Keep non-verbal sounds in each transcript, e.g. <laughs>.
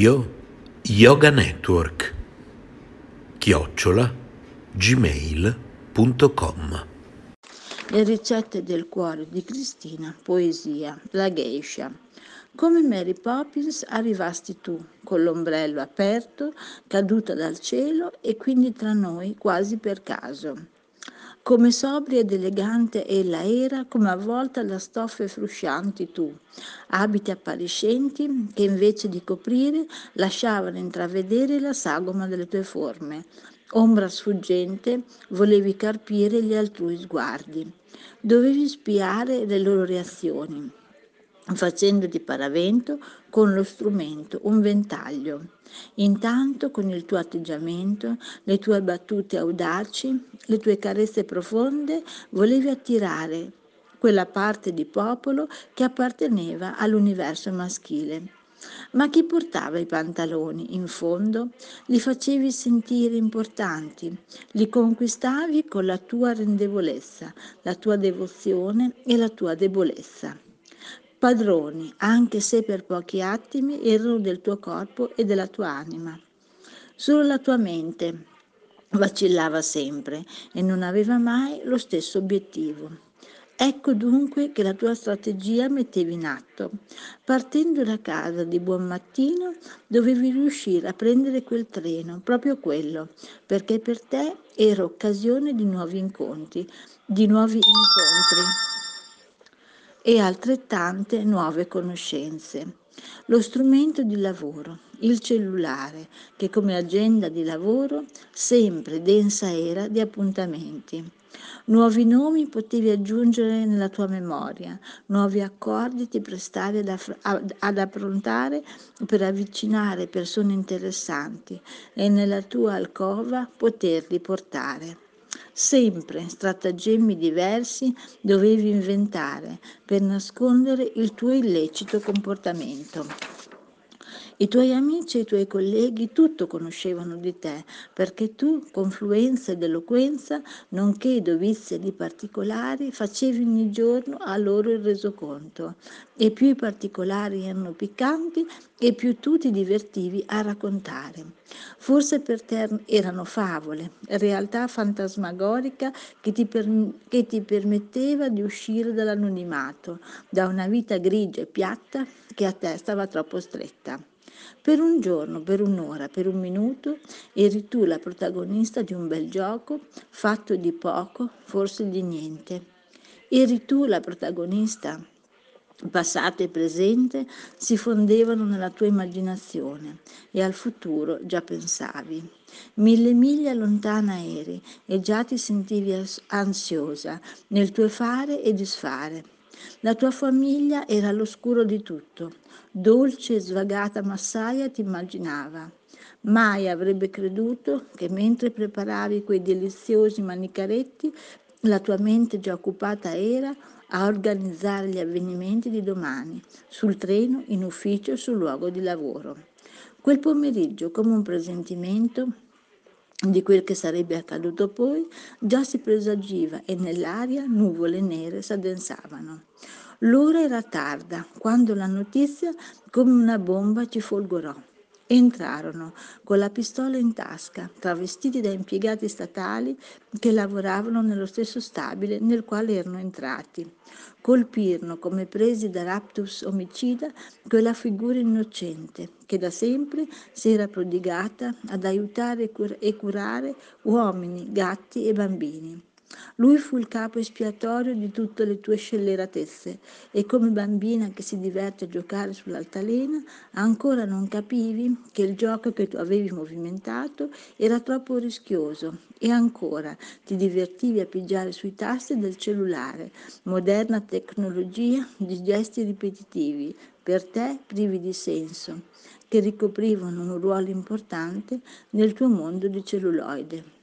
Radio Yoga Network chiocciola gmail.com Le ricette del cuore di Cristina, poesia, la geisha. Come Mary Poppins arrivasti tu, con l'ombrello aperto, caduta dal cielo e quindi tra noi quasi per caso. Come sobria ed elegante ella era, come avvolta da stoffe fruscianti tu, abiti appariscenti che invece di coprire lasciavano intravedere la sagoma delle tue forme. Ombra sfuggente, volevi carpire gli altrui sguardi, dovevi spiare le loro reazioni facendo di paravento con lo strumento un ventaglio. Intanto con il tuo atteggiamento, le tue battute audaci, le tue carezze profonde, volevi attirare quella parte di popolo che apparteneva all'universo maschile. Ma chi portava i pantaloni in fondo? Li facevi sentire importanti, li conquistavi con la tua rendevolezza, la tua devozione e la tua debolezza padroni, anche se per pochi attimi, erano del tuo corpo e della tua anima. Solo la tua mente vacillava sempre e non aveva mai lo stesso obiettivo. Ecco dunque che la tua strategia mettevi in atto. Partendo da casa di buon mattino dovevi riuscire a prendere quel treno, proprio quello, perché per te era occasione di nuovi incontri, di nuovi incontri e altrettante nuove conoscenze. Lo strumento di lavoro, il cellulare, che come agenda di lavoro sempre densa era di appuntamenti. Nuovi nomi potevi aggiungere nella tua memoria, nuovi accordi ti prestavi ad, aff- ad approntare per avvicinare persone interessanti e nella tua alcova poterli portare. Sempre stratagemmi diversi dovevi inventare per nascondere il tuo illecito comportamento. I tuoi amici e i tuoi colleghi tutto conoscevano di te, perché tu, con fluenza ed eloquenza, nonché dovizia di particolari, facevi ogni giorno a loro il resoconto. E più i particolari erano piccanti, e più tu ti divertivi a raccontare. Forse per te erano favole, realtà fantasmagorica che ti, per, che ti permetteva di uscire dall'anonimato, da una vita grigia e piatta che a te stava troppo stretta. Per un giorno, per un'ora, per un minuto eri tu la protagonista di un bel gioco fatto di poco, forse di niente. Eri tu la protagonista passato e presente si fondevano nella tua immaginazione e al futuro già pensavi. Mille miglia lontana eri e già ti sentivi ansiosa nel tuo fare e disfare. La tua famiglia era all'oscuro di tutto, dolce e svagata massaia ti immaginava. Mai avrebbe creduto che mentre preparavi quei deliziosi manicaretti, la tua mente già occupata era a organizzare gli avvenimenti di domani, sul treno, in ufficio, sul luogo di lavoro. Quel pomeriggio, come un presentimento di quel che sarebbe accaduto poi, già si presagiva e nell'aria nuvole nere s'addensavano. L'ora era tarda, quando la notizia, come una bomba, ci folgorò. Entrarono con la pistola in tasca, travestiti da impiegati statali che lavoravano nello stesso stabile nel quale erano entrati. Colpirono come presi da raptus omicida quella figura innocente che da sempre si era prodigata ad aiutare e curare uomini, gatti e bambini. Lui fu il capo espiatorio di tutte le tue scelleratezze e come bambina che si diverte a giocare sull'altalena ancora non capivi che il gioco che tu avevi movimentato era troppo rischioso e ancora ti divertivi a pigiare sui tasti del cellulare, moderna tecnologia di gesti ripetitivi, per te privi di senso, che ricoprivano un ruolo importante nel tuo mondo di celluloide.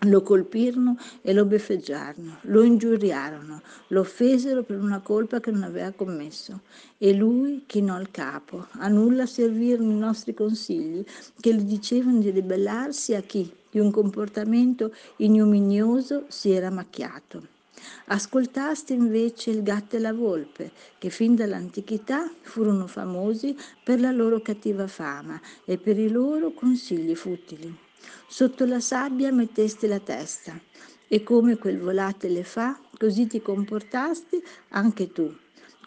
Lo colpirono e lo beffeggiarono, lo ingiuriarono, lo offesero per una colpa che non aveva commesso. E lui chinò il capo. A nulla servirono i nostri consigli, che gli dicevano di ribellarsi a chi di un comportamento ignominioso si era macchiato. Ascoltasti invece il gatto e la volpe, che fin dall'antichità furono famosi per la loro cattiva fama e per i loro consigli futili. Sotto la sabbia mettesti la testa e come quel volatile fa, così ti comportasti anche tu.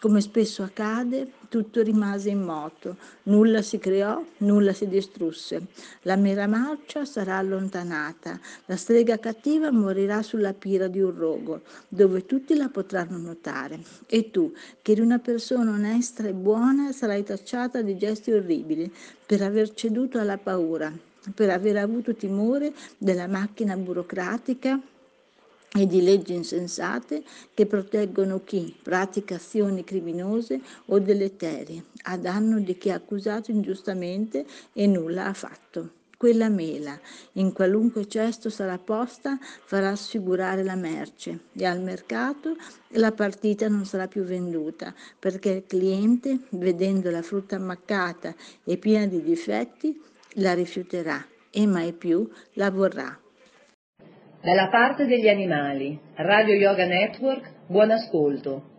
Come spesso accade, tutto rimase in moto, nulla si creò, nulla si distrusse. La mera marcia sarà allontanata, la strega cattiva morirà sulla pira di un rogo, dove tutti la potranno notare. E tu, che eri una persona onesta e buona, sarai tacciata di gesti orribili per aver ceduto alla paura, per aver avuto timore della macchina burocratica e di leggi insensate che proteggono chi pratica azioni criminose o deleterie a danno di chi è accusato ingiustamente e nulla ha fatto. Quella mela, in qualunque cesto sarà posta, farà sfigurare la merce e al mercato la partita non sarà più venduta perché il cliente, vedendo la frutta ammaccata e piena di difetti, la rifiuterà e mai più la vorrà. Dalla parte degli animali, Radio Yoga Network, buon ascolto.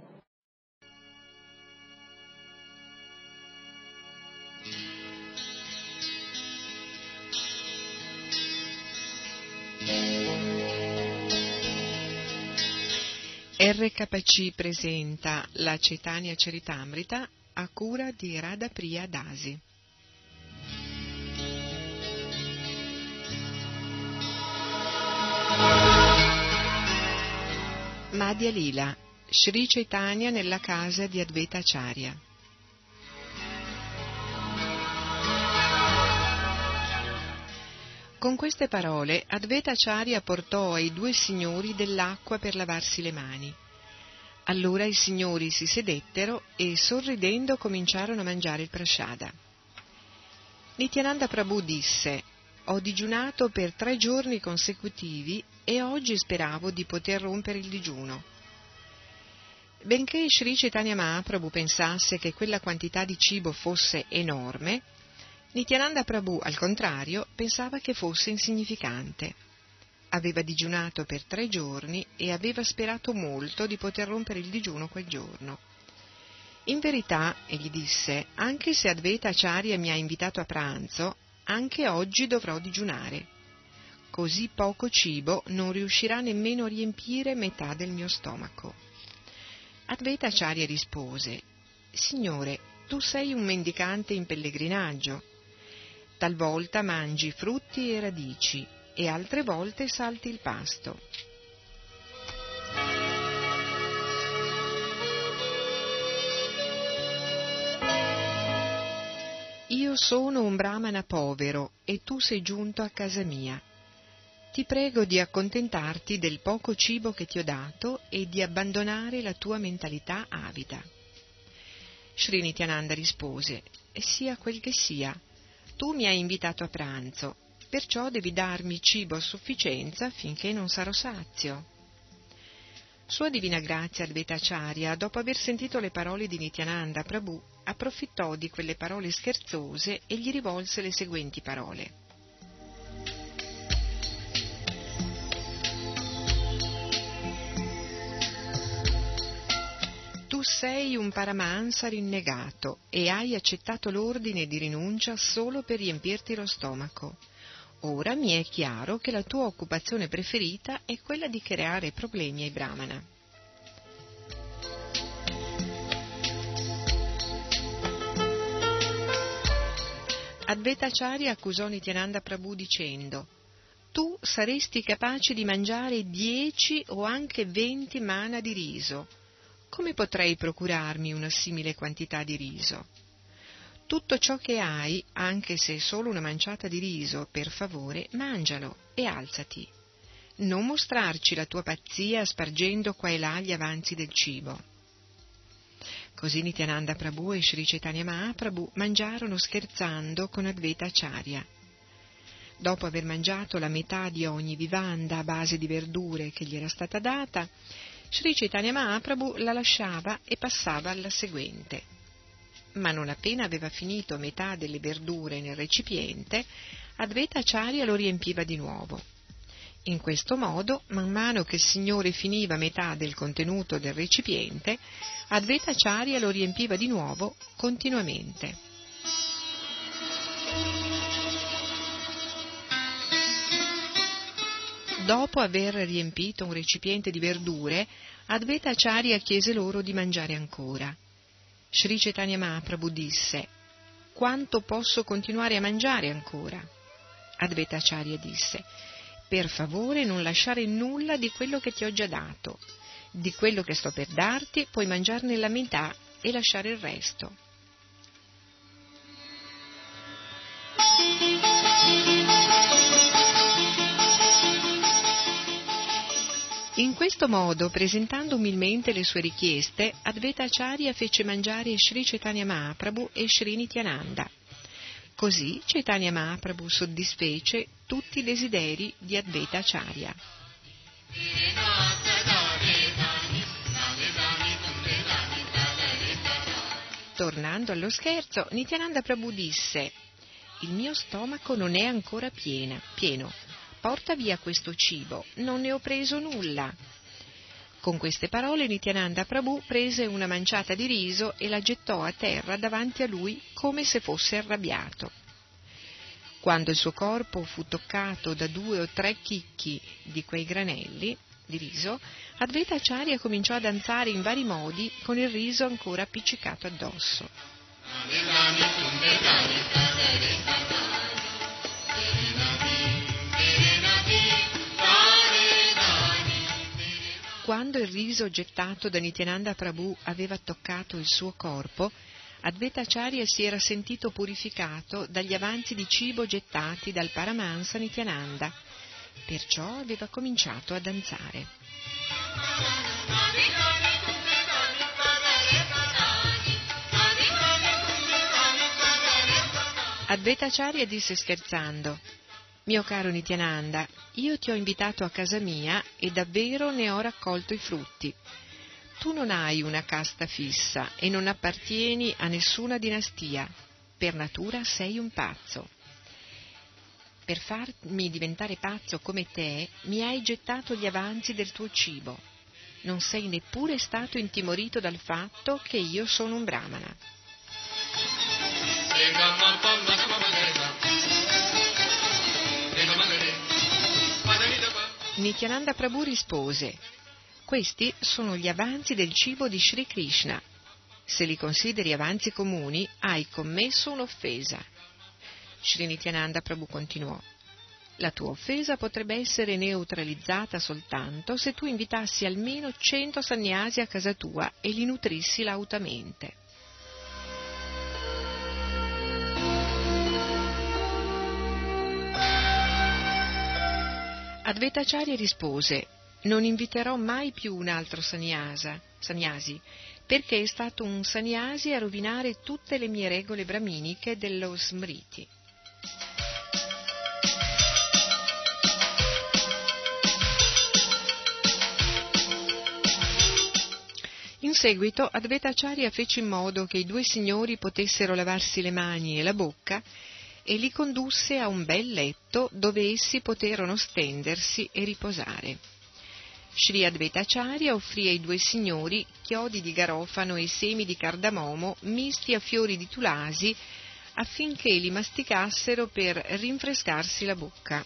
RKC presenta la Cetania Ceritamrita a cura di Radha Priya Dasi. Madhya Lila, Sri Chaitanya nella casa di Advaita Acharya. Con queste parole Advaita Acharya portò ai due signori dell'acqua per lavarsi le mani. Allora i signori si sedettero e sorridendo cominciarono a mangiare il prasada. Nityananda Prabhu disse ho digiunato per tre giorni consecutivi e oggi speravo di poter rompere il digiuno. Benché Sri Chaitanya Mahaprabhu pensasse che quella quantità di cibo fosse enorme, Nityananda Prabhu, al contrario, pensava che fosse insignificante. Aveva digiunato per tre giorni e aveva sperato molto di poter rompere il digiuno quel giorno. In verità, egli disse, anche se Advaita Acharya mi ha invitato a pranzo, anche oggi dovrò digiunare. Così poco cibo non riuscirà nemmeno a riempire metà del mio stomaco. Advaita Acharya rispose, Signore, tu sei un mendicante in pellegrinaggio. Talvolta mangi frutti e radici e altre volte salti il pasto. Io sono un brahmana povero e tu sei giunto a casa mia. Ti prego di accontentarti del poco cibo che ti ho dato e di abbandonare la tua mentalità avida. Sri Nityananda rispose, sia quel che sia, tu mi hai invitato a pranzo, perciò devi darmi cibo a sufficienza finché non sarò sazio. Sua Divina Grazia Advaitacharya, dopo aver sentito le parole di Nityananda Prabhu, approfittò di quelle parole scherzose e gli rivolse le seguenti parole. Sei un paramansa rinnegato e hai accettato l'ordine di rinuncia solo per riempirti lo stomaco. Ora mi è chiaro che la tua occupazione preferita è quella di creare problemi ai brahmana. Advaitacharya accusò Nityananda Prabhu dicendo tu saresti capace di mangiare dieci o anche venti mana di riso. Come potrei procurarmi una simile quantità di riso? Tutto ciò che hai, anche se solo una manciata di riso, per favore, mangialo e alzati. Non mostrarci la tua pazzia spargendo qua e là gli avanzi del cibo. Così Nityananda Prabhu e Sri Chaitanya Mahaprabhu mangiarono scherzando con Advaita Acharya. Dopo aver mangiato la metà di ogni vivanda a base di verdure che gli era stata data, Sri Chaitanya Mahaprabhu la lasciava e passava alla seguente. Ma non appena aveva finito metà delle verdure nel recipiente, Advaita Acharya lo riempiva di nuovo. In questo modo, man mano che il Signore finiva metà del contenuto del recipiente, Advaita Acharya lo riempiva di nuovo continuamente. Dopo aver riempito un recipiente di verdure, Advaita Acharya chiese loro di mangiare ancora. Sri Chaitanya Mahaprabhu disse, quanto posso continuare a mangiare ancora? Advaita Acharya disse, per favore non lasciare nulla di quello che ti ho già dato. Di quello che sto per darti puoi mangiarne la metà e lasciare il resto. In questo modo, presentando umilmente le sue richieste, Advaita Acharya fece mangiare Sri Chaitanya Mahaprabhu e Sri Nityananda. Così Chaitanya Mahaprabhu soddisfece tutti i desideri di Advaita Acharya. Tornando allo scherzo, Nityananda Prabhu disse Il mio stomaco non è ancora piena, pieno. Porta via questo cibo, non ne ho preso nulla. Con queste parole Nityananda Prabhu prese una manciata di riso e la gettò a terra davanti a lui come se fosse arrabbiato. Quando il suo corpo fu toccato da due o tre chicchi di quei granelli di riso, Advaita Acharya cominciò a danzare in vari modi con il riso ancora appiccicato addosso. Quando il riso gettato da Nityananda Prabhu aveva toccato il suo corpo, Advaita Acharya si era sentito purificato dagli avanzi di cibo gettati dal Paramahansa Nityananda, perciò aveva cominciato a danzare. Advaita Acharya disse scherzando, mio caro Nityananda, io ti ho invitato a casa mia e davvero ne ho raccolto i frutti tu non hai una casta fissa e non appartieni a nessuna dinastia. Per natura sei un pazzo. Per farmi diventare pazzo come te, mi hai gettato gli avanzi del tuo cibo. Non sei neppure stato intimorito dal fatto che io sono un brahmana. Nityananda Prabhu rispose, questi sono gli avanzi del cibo di Sri Krishna. Se li consideri avanzi comuni, hai commesso un'offesa. Sri Nityananda Prabhu continuò. La tua offesa potrebbe essere neutralizzata soltanto se tu invitassi almeno cento sannyasi a casa tua e li nutrissi lautamente. Advaitacharya rispose non inviterò mai più un altro sannyasa, sannyasi, perché è stato un sannyasi a rovinare tutte le mie regole brahminiche dello smriti. In seguito Advaita Acharya fece in modo che i due signori potessero lavarsi le mani e la bocca e li condusse a un bel letto dove essi poterono stendersi e riposare. Sri Advaitacharya offrì ai due signori chiodi di garofano e semi di cardamomo misti a fiori di tulasi affinché li masticassero per rinfrescarsi la bocca.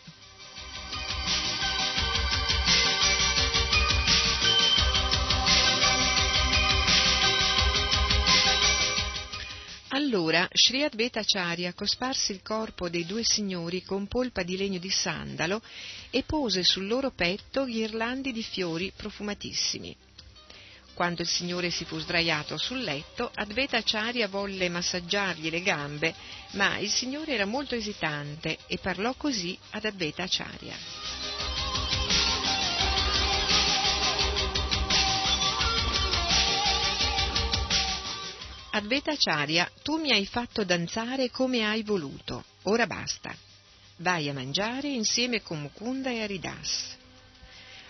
Allora Sri Advaitacharya cosparse il corpo dei due signori con polpa di legno di sandalo e pose sul loro petto ghirlandi di fiori profumatissimi. Quando il signore si fu sdraiato sul letto, Advaitacharya volle massaggiargli le gambe, ma il signore era molto esitante e parlò così ad. Advaita Acharya, tu mi hai fatto danzare come hai voluto, ora basta. Vai a mangiare insieme con Mukunda e Aridas.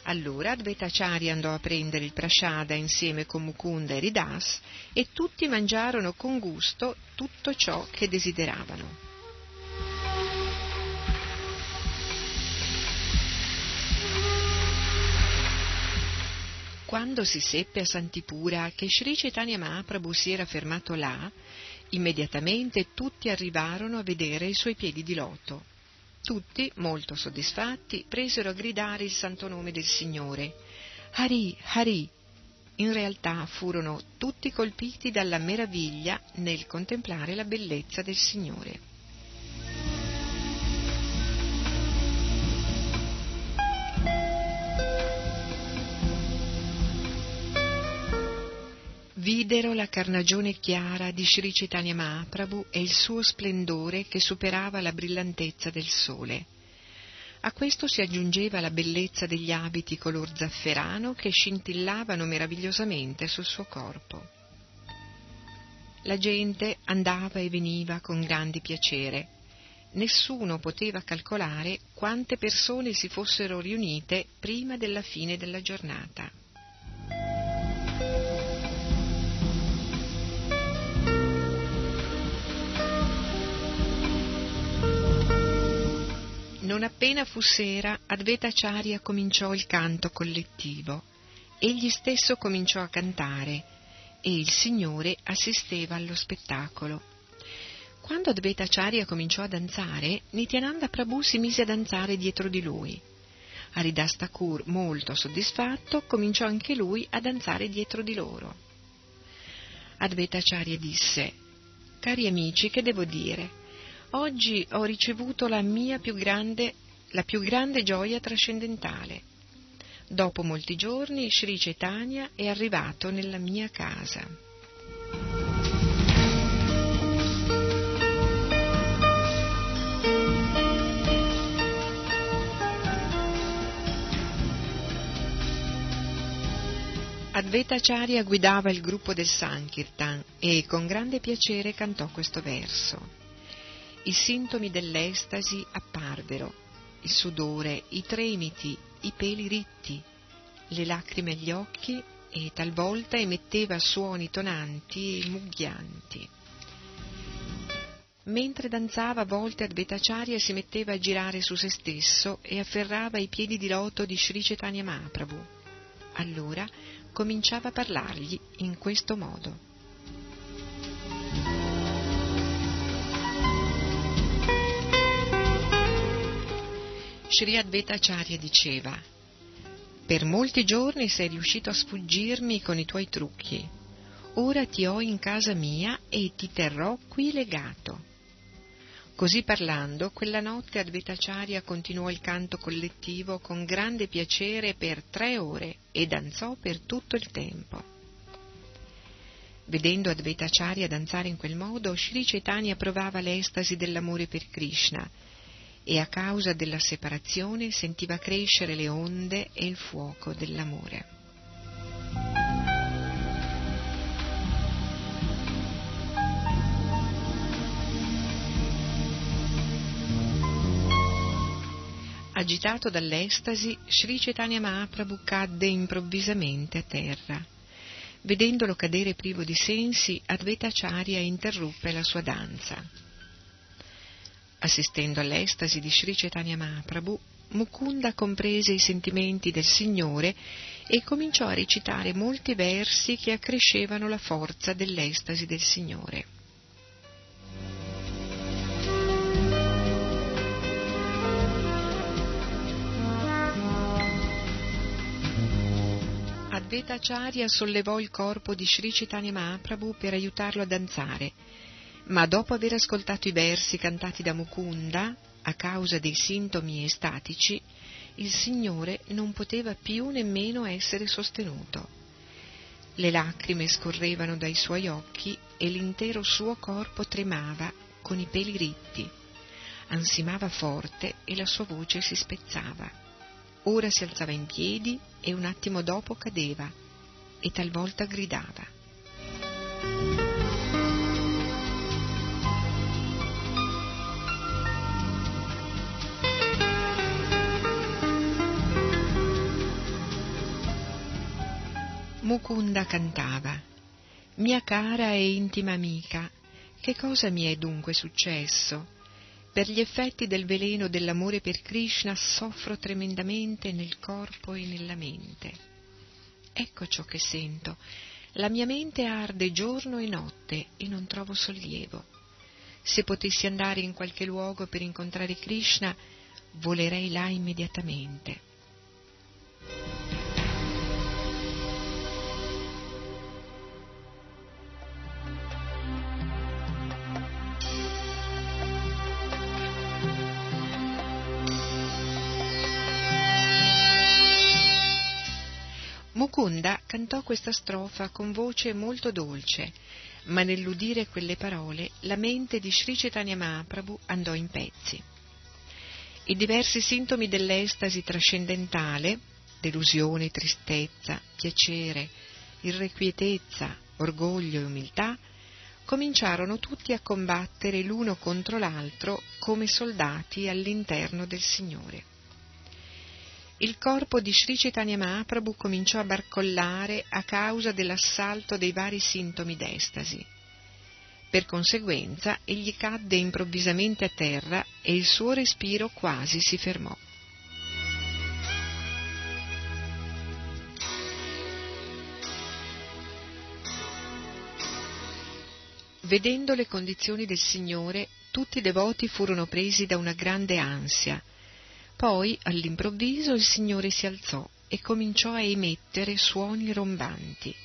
Allora Advaita Acharya andò a prendere il prashada insieme con Mukunda e Aridas e tutti mangiarono con gusto tutto ciò che desideravano. Quando si seppe a Santipura che Sri Chaitanya Mahaprabhu si era fermato là, immediatamente tutti arrivarono a vedere i suoi piedi di loto. Tutti, molto soddisfatti, presero a gridare il santo nome del Signore. Hari, Hari! In realtà furono tutti colpiti dalla meraviglia nel contemplare la bellezza del Signore. Videro la carnagione chiara di Sri Chaitanya Mahaprabhu e il suo splendore che superava la brillantezza del sole. A questo si aggiungeva la bellezza degli abiti color zafferano che scintillavano meravigliosamente sul suo corpo. La gente andava e veniva con grande piacere. Nessuno poteva calcolare quante persone si fossero riunite prima della fine della giornata. Non appena fu sera, Advaita Acharya cominciò il canto collettivo. Egli stesso cominciò a cantare e il Signore assisteva allo spettacolo. Quando Advaita Acharya cominciò a danzare, Nityananda Prabhu si mise a danzare dietro di lui. Haridas Thakur, molto soddisfatto, cominciò anche lui a danzare dietro di loro. Advaita Acharya disse, Cari amici, che devo dire? Oggi ho ricevuto la mia più grande, la più grande gioia trascendentale. Dopo molti giorni Sri Chaitanya è arrivato nella mia casa. Advaita Acharya guidava il gruppo del Sankirtan e con grande piacere cantò questo verso. I sintomi dell'estasi apparvero, il sudore, i tremiti, i peli ritti, le lacrime agli occhi e talvolta emetteva suoni tonanti e mugghianti. Mentre danzava a volte Advaitacharya si metteva a girare su se stesso e afferrava i piedi di loto di Sri Chaitanya Mahaprabhu. Allora cominciava a parlargli in questo modo. Sri Advaita Acharya diceva Per molti giorni sei riuscito a sfuggirmi con i tuoi trucchi. Ora ti ho in casa mia e ti terrò qui legato. Così parlando, quella notte Advaita Acharya continuò il canto collettivo con grande piacere per tre ore e danzò per tutto il tempo. Vedendo Advaita Acharya danzare in quel modo, Sri Chaitanya provava l'estasi dell'amore per Krishna e a causa della separazione sentiva crescere le onde e il fuoco dell'amore. Agitato dall'estasi, Sri Chaitanya Mahaprabhu cadde improvvisamente a terra. Vedendolo cadere privo di sensi, Advaita Acharya interruppe la sua danza. Assistendo all'estasi di Sri Chaitanya Mahaprabhu, Mukunda comprese i sentimenti del Signore e cominciò a recitare molti versi che accrescevano la forza dell'estasi del Signore. Advaita Acharya sollevò il corpo di Sri Chaitanya Mahaprabhu per aiutarlo a danzare ma dopo aver ascoltato i versi cantati da Mukunda, a causa dei sintomi estatici, il Signore non poteva più nemmeno essere sostenuto. Le lacrime scorrevano dai suoi occhi e l'intero suo corpo tremava con i peli ritti, ansimava forte e la sua voce si spezzava. Ora si alzava in piedi e un attimo dopo cadeva e talvolta gridava. Mukunda cantava Mia cara e intima amica, che cosa mi è dunque successo? Per gli effetti del veleno dell'amore per Krishna soffro tremendamente nel corpo e nella mente. ecco ciò che sento. La mia mente arde giorno e notte e non trovo sollievo. Se potessi andare in qualche luogo per incontrare Krishna, volerei là immediatamente. Mukunda cantò questa strofa con voce molto dolce, ma nell'udire quelle parole la mente di Sri Chaitanya Mahaprabhu andò in pezzi. I diversi sintomi dell'estasi trascendentale, delusione, tristezza, piacere, irrequietezza, orgoglio e umiltà, cominciarono tutti a combattere l'uno contro l'altro come soldati all'interno del Signore il corpo di Sri Chaitanya Mahaprabhu cominciò a barcollare a causa dell'assalto dei vari sintomi d'estasi. Per conseguenza, egli cadde improvvisamente a terra e il suo respiro quasi si fermò. Vedendo le condizioni del Signore, tutti i devoti furono presi da una grande ansia poi, all'improvviso, il Signore si alzò e cominciò a emettere suoni rombanti.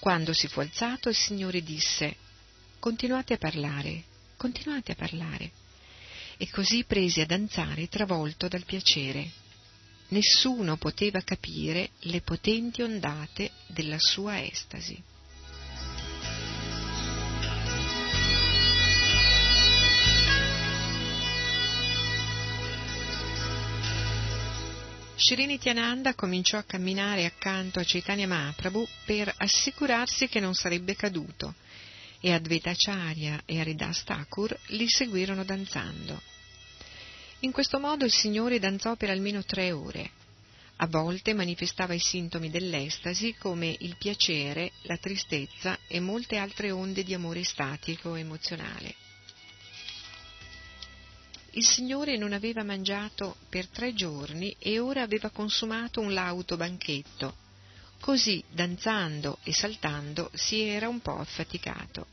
Quando si fu alzato, il Signore disse, Continuate a parlare, continuate a parlare. E così prese a danzare travolto dal piacere. Nessuno poteva capire le potenti ondate della sua estasi. Srinityananda cominciò a camminare accanto a Chaitanya Mahaprabhu per assicurarsi che non sarebbe caduto e Advaitacharya e Haridas Thakur li seguirono danzando. In questo modo il Signore danzò per almeno tre ore. A volte manifestava i sintomi dell'estasi come il piacere, la tristezza e molte altre onde di amore statico e emozionale il Signore non aveva mangiato per tre giorni e ora aveva consumato un lauto banchetto. Così, danzando e saltando, si era un po' affaticato.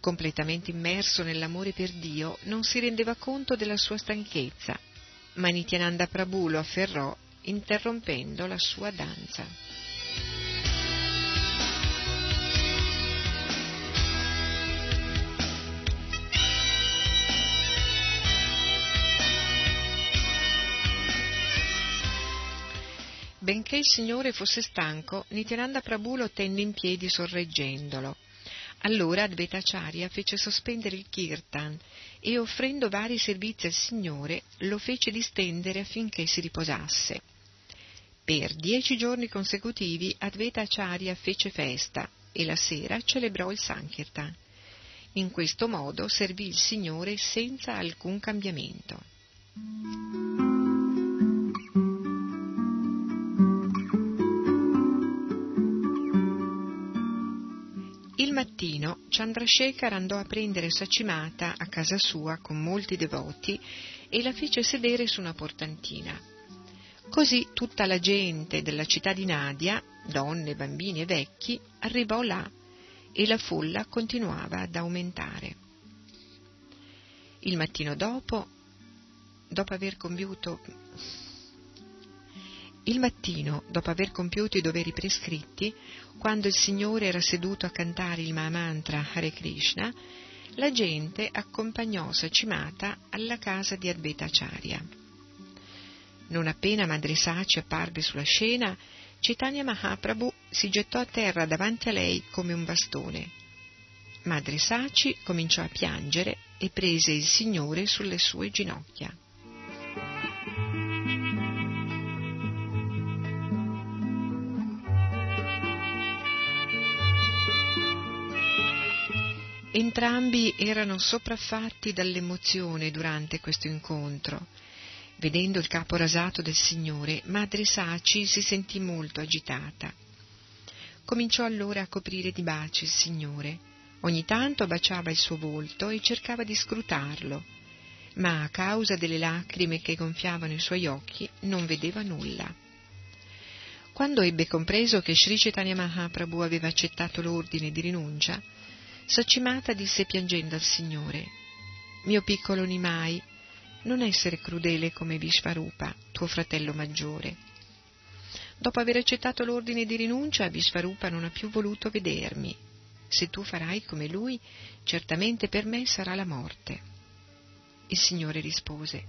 Completamente immerso nell'amore per Dio, non si rendeva conto della sua stanchezza, ma Nityananda Prabhu lo afferrò, interrompendo la sua danza. Benché il Signore fosse stanco, Nityananda Prabhu lo tenne in piedi sorreggendolo. Allora Advaitacharya fece sospendere il kirtan e offrendo vari servizi al Signore lo fece distendere affinché si riposasse. Per dieci giorni consecutivi Advaitacharya fece festa e la sera celebrò il Sankirtan. In questo modo servì il Signore senza alcun cambiamento. Mattino Chandrasekhar andò a prendere Sacimata a casa sua con molti devoti e la fece sedere su una portantina. Così tutta la gente della città di Nadia, donne, bambini e vecchi, arrivò là e la folla continuava ad aumentare. Il mattino dopo, dopo aver compiuto il mattino, dopo aver compiuto i doveri prescritti, quando il Signore era seduto a cantare il Mahamantra Hare Krishna, la gente accompagnò Sacimata alla casa di Advaita Acharya. Non appena Madre Saci apparve sulla scena, Chaitanya Mahaprabhu si gettò a terra davanti a lei come un bastone. Madre Saci cominciò a piangere e prese il Signore sulle sue ginocchia. Entrambi erano sopraffatti dall'emozione durante questo incontro. Vedendo il capo rasato del Signore, Madre Saci si sentì molto agitata. Cominciò allora a coprire di baci il Signore. Ogni tanto baciava il suo volto e cercava di scrutarlo, ma a causa delle lacrime che gonfiavano i suoi occhi non vedeva nulla. Quando ebbe compreso che Sri Chaitanya Mahaprabhu aveva accettato l'ordine di rinuncia, Sacimata disse piangendo al Signore, Mio piccolo Nimai, non essere crudele come Vishvarupa, tuo fratello maggiore. Dopo aver accettato l'ordine di rinuncia, Vishvarupa non ha più voluto vedermi. Se tu farai come lui, certamente per me sarà la morte. Il Signore rispose,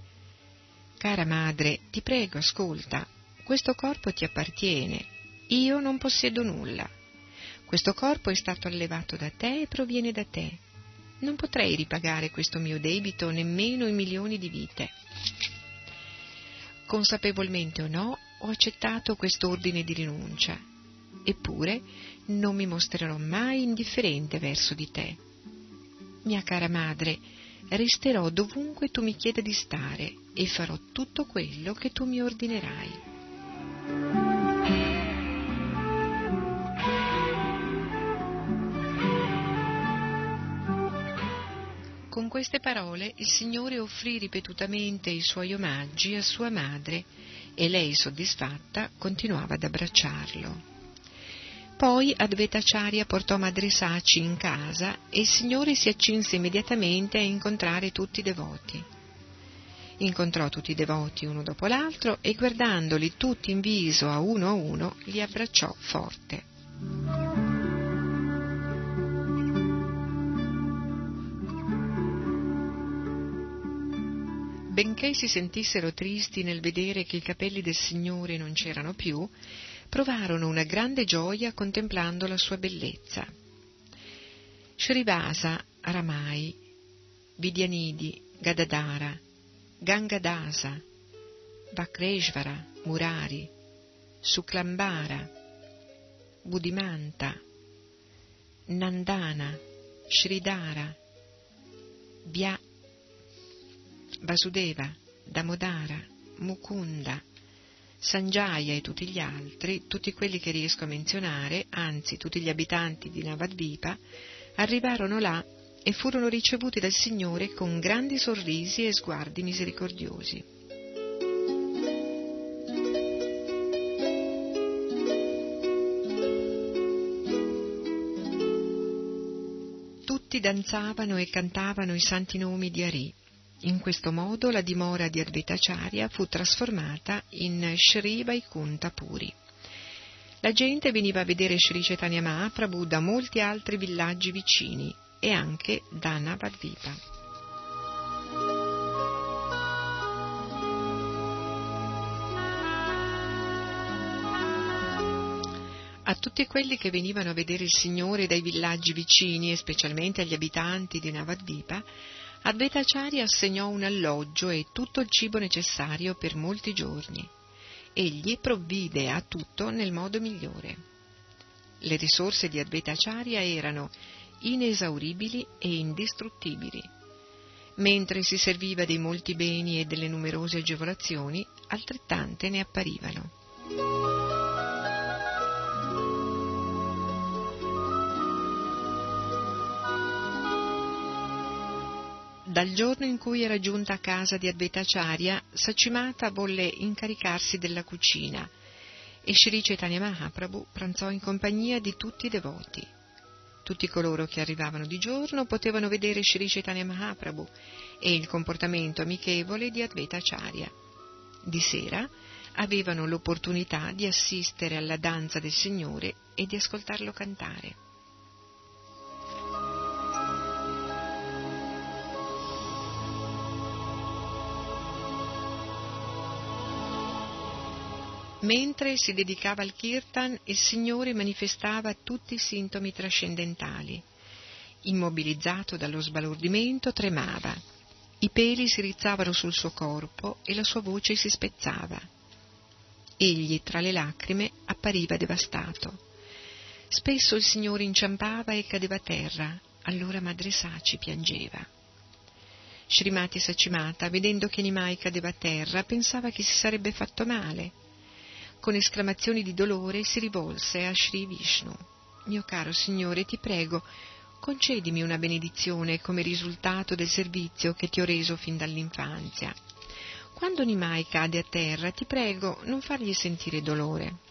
Cara madre, ti prego, ascolta, questo corpo ti appartiene, io non possiedo nulla. Questo corpo è stato allevato da te e proviene da te. Non potrei ripagare questo mio debito nemmeno in milioni di vite. Consapevolmente o no, ho accettato quest'ordine di rinuncia, eppure non mi mostrerò mai indifferente verso di te. Mia cara madre, resterò dovunque tu mi chieda di stare e farò tutto quello che tu mi ordinerai. Con queste parole il Signore offrì ripetutamente i suoi omaggi a sua madre e lei, soddisfatta, continuava ad abbracciarlo. Poi Advaitacharya portò Madre Saci in casa e il Signore si accinse immediatamente a incontrare tutti i devoti. Incontrò tutti i devoti uno dopo l'altro e guardandoli tutti in viso a uno a uno li abbracciò forte. Benché si sentissero tristi nel vedere che i capelli del Signore non c'erano più, provarono una grande gioia contemplando la sua bellezza. Shrivasa, Ramai, Vidyanidi, Gadadara, Gangadasa, Vakreshvara, Murari, Suklambara, Budimanta, Nandana, Sridhara, Vya Vasudeva, Damodara, Mukunda, Sanjaya e tutti gli altri, tutti quelli che riesco a menzionare, anzi tutti gli abitanti di Navadvipa, arrivarono là e furono ricevuti dal Signore con grandi sorrisi e sguardi misericordiosi. Tutti danzavano e cantavano i santi nomi di Ari in questo modo la dimora di Advaitacharya fu trasformata in Sri Vaikunta Puri. La gente veniva a vedere Sri Chaitanya Mahaprabhu da molti altri villaggi vicini e anche da Navadvipa. A tutti quelli che venivano a vedere il Signore dai villaggi vicini e specialmente agli abitanti di Navadvipa, Advaitacharya assegnò un alloggio e tutto il cibo necessario per molti giorni. Egli provvide a tutto nel modo migliore. Le risorse di Advaitacharya erano inesauribili e indistruttibili. Mentre si serviva dei molti beni e delle numerose agevolazioni, altrettante ne apparivano. Dal giorno in cui era giunta a casa di Advaitacharya, Sacimata volle incaricarsi della cucina e Sri Chaitanya Mahaprabhu pranzò in compagnia di tutti i devoti. Tutti coloro che arrivavano di giorno potevano vedere Sri Chaitanya Mahaprabhu e il comportamento amichevole di Advaitacharya. Di sera avevano l'opportunità di assistere alla danza del Signore e di ascoltarlo cantare. Mentre si dedicava al kirtan, il Signore manifestava tutti i sintomi trascendentali. Immobilizzato dallo sbalordimento, tremava. I peli si rizzavano sul suo corpo e la sua voce si spezzava. Egli, tra le lacrime, appariva devastato. Spesso il Signore inciampava e cadeva a terra, allora Madre Saci piangeva. Srimati Sacimata, vedendo che Nimai cadeva a terra, pensava che si sarebbe fatto male con esclamazioni di dolore si rivolse a Sri Vishnu. Mio caro Signore, ti prego, concedimi una benedizione come risultato del servizio che ti ho reso fin dall'infanzia. Quando Nimai cade a terra, ti prego, non fargli sentire dolore.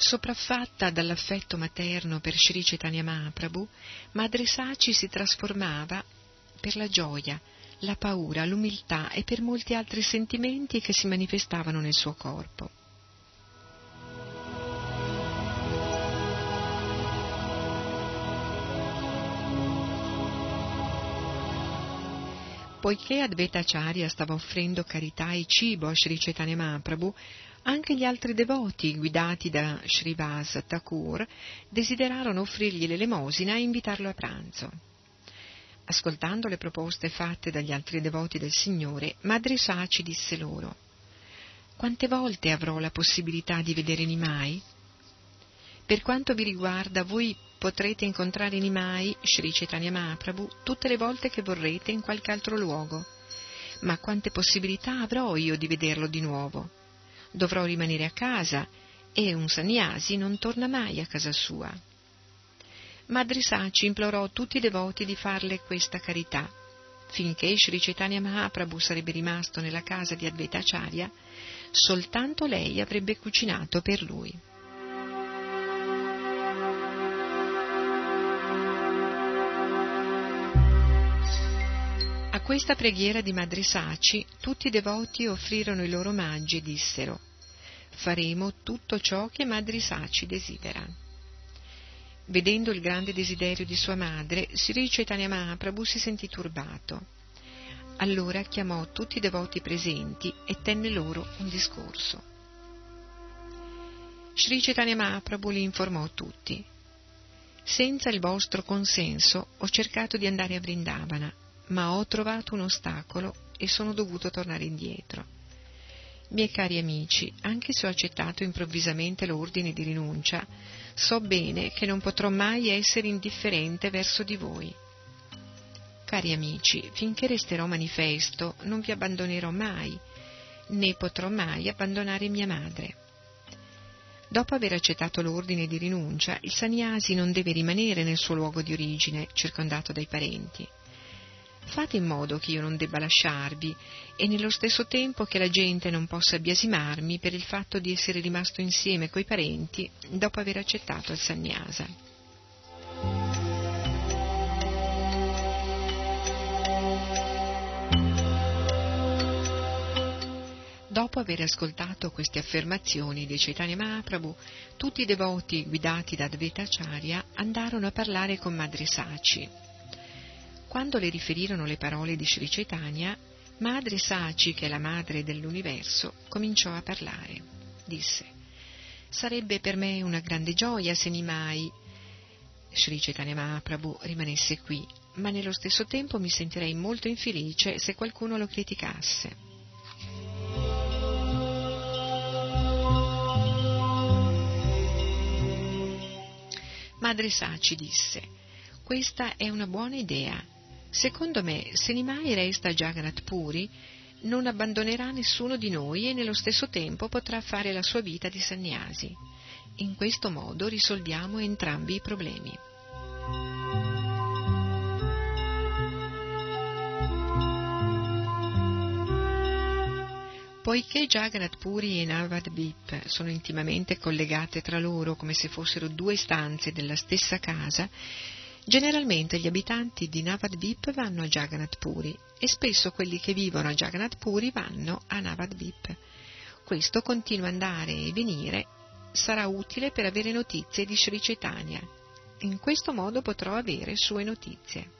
Sopraffatta dall'affetto materno per Sri Chaitanya Mahaprabhu, Madre Saci si trasformava per la gioia, la paura, l'umiltà e per molti altri sentimenti che si manifestavano nel suo corpo. Poiché Advaita Acharya stava offrendo carità e cibo a Sri Chaitanya Mahaprabhu, anche gli altri devoti, guidati da Srivas Thakur, desiderarono offrirgli l'elemosina e invitarlo a pranzo. Ascoltando le proposte fatte dagli altri devoti del Signore, Madre Saci disse loro, Quante volte avrò la possibilità di vedere Nimai? Per quanto vi riguarda, voi potrete incontrare Nimai, Sri Chaitanya Mahaprabhu, tutte le volte che vorrete in qualche altro luogo. Ma quante possibilità avrò io di vederlo di nuovo? Dovrò rimanere a casa e un sannyasi non torna mai a casa sua. Madri Saci implorò tutti i devoti di farle questa carità. Finché Sri Chaitanya Mahaprabhu sarebbe rimasto nella casa di Advaita Acharya, soltanto lei avrebbe cucinato per lui. Questa preghiera di Madre Saci tutti i devoti offrirono i loro omaggi e dissero faremo tutto ciò che Madre Saci desidera. Vedendo il grande desiderio di sua madre, Sri Chaitanya Mahaprabhu si sentì turbato. Allora chiamò tutti i devoti presenti e tenne loro un discorso. Sri Chaitanya Mahaprabhu li informò tutti. Senza il vostro consenso ho cercato di andare a Vrindavana ma ho trovato un ostacolo e sono dovuto tornare indietro. Miei cari amici, anche se ho accettato improvvisamente l'ordine di rinuncia, so bene che non potrò mai essere indifferente verso di voi. Cari amici, finché resterò manifesto, non vi abbandonerò mai, né potrò mai abbandonare mia madre. Dopo aver accettato l'ordine di rinuncia, il Saniasi non deve rimanere nel suo luogo di origine, circondato dai parenti. Fate in modo che io non debba lasciarvi e nello stesso tempo che la gente non possa biasimarmi per il fatto di essere rimasto insieme coi parenti dopo aver accettato il sannyasa. Dopo aver ascoltato queste affermazioni di Chaitanya Mahaprabhu, tutti i devoti guidati da Advaita Acharya andarono a parlare con Madre Saci, quando le riferirono le parole di Sri Chaitanya, Madre Saci, che è la madre dell'universo, cominciò a parlare. Disse, sarebbe per me una grande gioia se Nimai, Sri Chaitanya Mahaprabhu, rimanesse qui, ma nello stesso tempo mi sentirei molto infelice se qualcuno lo criticasse. Madre Saci disse, questa è una buona idea, Secondo me, se Nimai resta Jagannath Puri, non abbandonerà nessuno di noi e nello stesso tempo potrà fare la sua vita di sannyasi. In questo modo risolviamo entrambi i problemi. Poiché Jagannath Puri e Navadvip sono intimamente collegate tra loro come se fossero due stanze della stessa casa, Generalmente gli abitanti di Navadvip vanno a Jagannath Puri e spesso quelli che vivono a Jagannath Puri vanno a Navadvip. Questo continuo andare e venire sarà utile per avere notizie di Sri Chaitanya. In questo modo potrò avere sue notizie.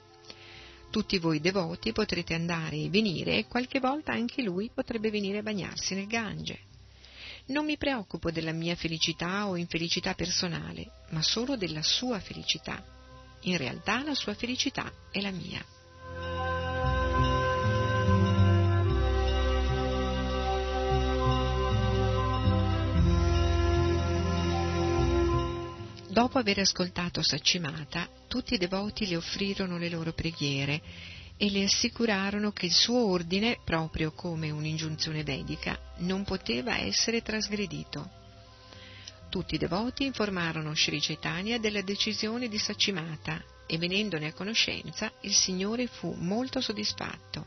Tutti voi devoti potrete andare e venire e qualche volta anche lui potrebbe venire a bagnarsi nel Gange. Non mi preoccupo della mia felicità o infelicità personale, ma solo della sua felicità in realtà la sua felicità è la mia. Dopo aver ascoltato Sacimata, tutti i devoti le offrirono le loro preghiere e le assicurarono che il suo ordine, proprio come un'ingiunzione vedica, non poteva essere trasgredito. Tutti i devoti informarono Sri Chaitanya della decisione di Sacimata e venendone a conoscenza il Signore fu molto soddisfatto.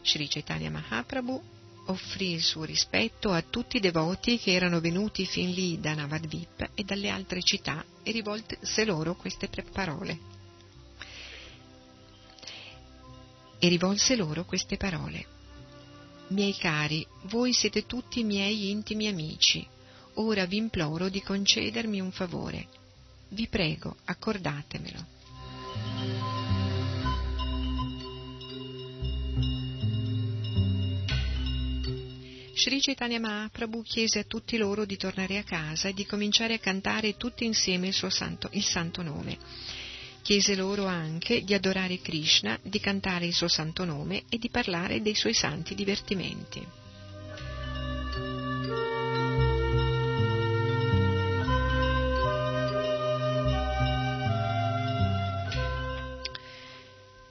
Sri Chaitanya Mahaprabhu offrì il suo rispetto a tutti i devoti che erano venuti fin lì da Navadvip e dalle altre città e rivolse loro queste parole. E rivolse loro queste parole. Miei cari, voi siete tutti miei intimi amici. Ora vi imploro di concedermi un favore. Vi prego, accordatemelo. Sri Chaitanya Mahaprabhu chiese a tutti loro di tornare a casa e di cominciare a cantare tutti insieme il, suo santo, il santo nome. Chiese loro anche di adorare Krishna, di cantare il suo santo nome e di parlare dei suoi santi divertimenti.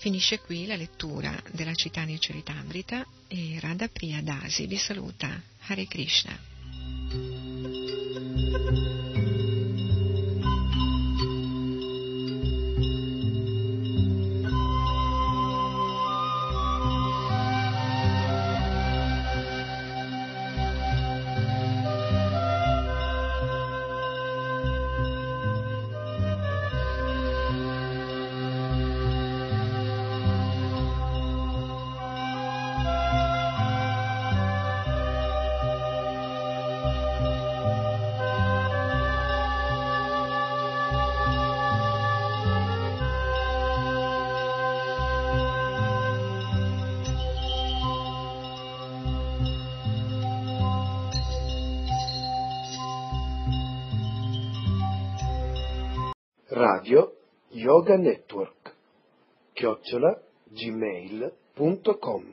Finisce qui la lettura della Citania Ceritamrita e Radha Priya Dasi vi saluta. Hare Krishna. Radio Yoga Network chiocciola gmail.com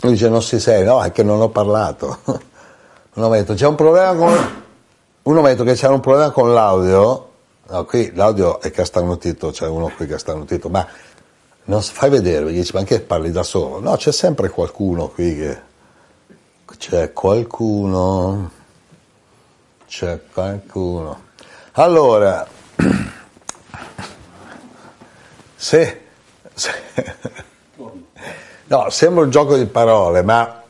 Lui dice non si sente, no, è che non ho parlato. <laughs> Non ho detto, c'è un problema con... Uno mi ha detto che c'era un problema con l'audio, no, qui l'audio è castannutito, c'è uno qui castannutito, ma non fai vedere, perché dici, ma anche parli da solo? No, c'è sempre qualcuno qui che... C'è qualcuno... C'è qualcuno... Allora... <clears throat> Se... se no, sembra un gioco di parole, ma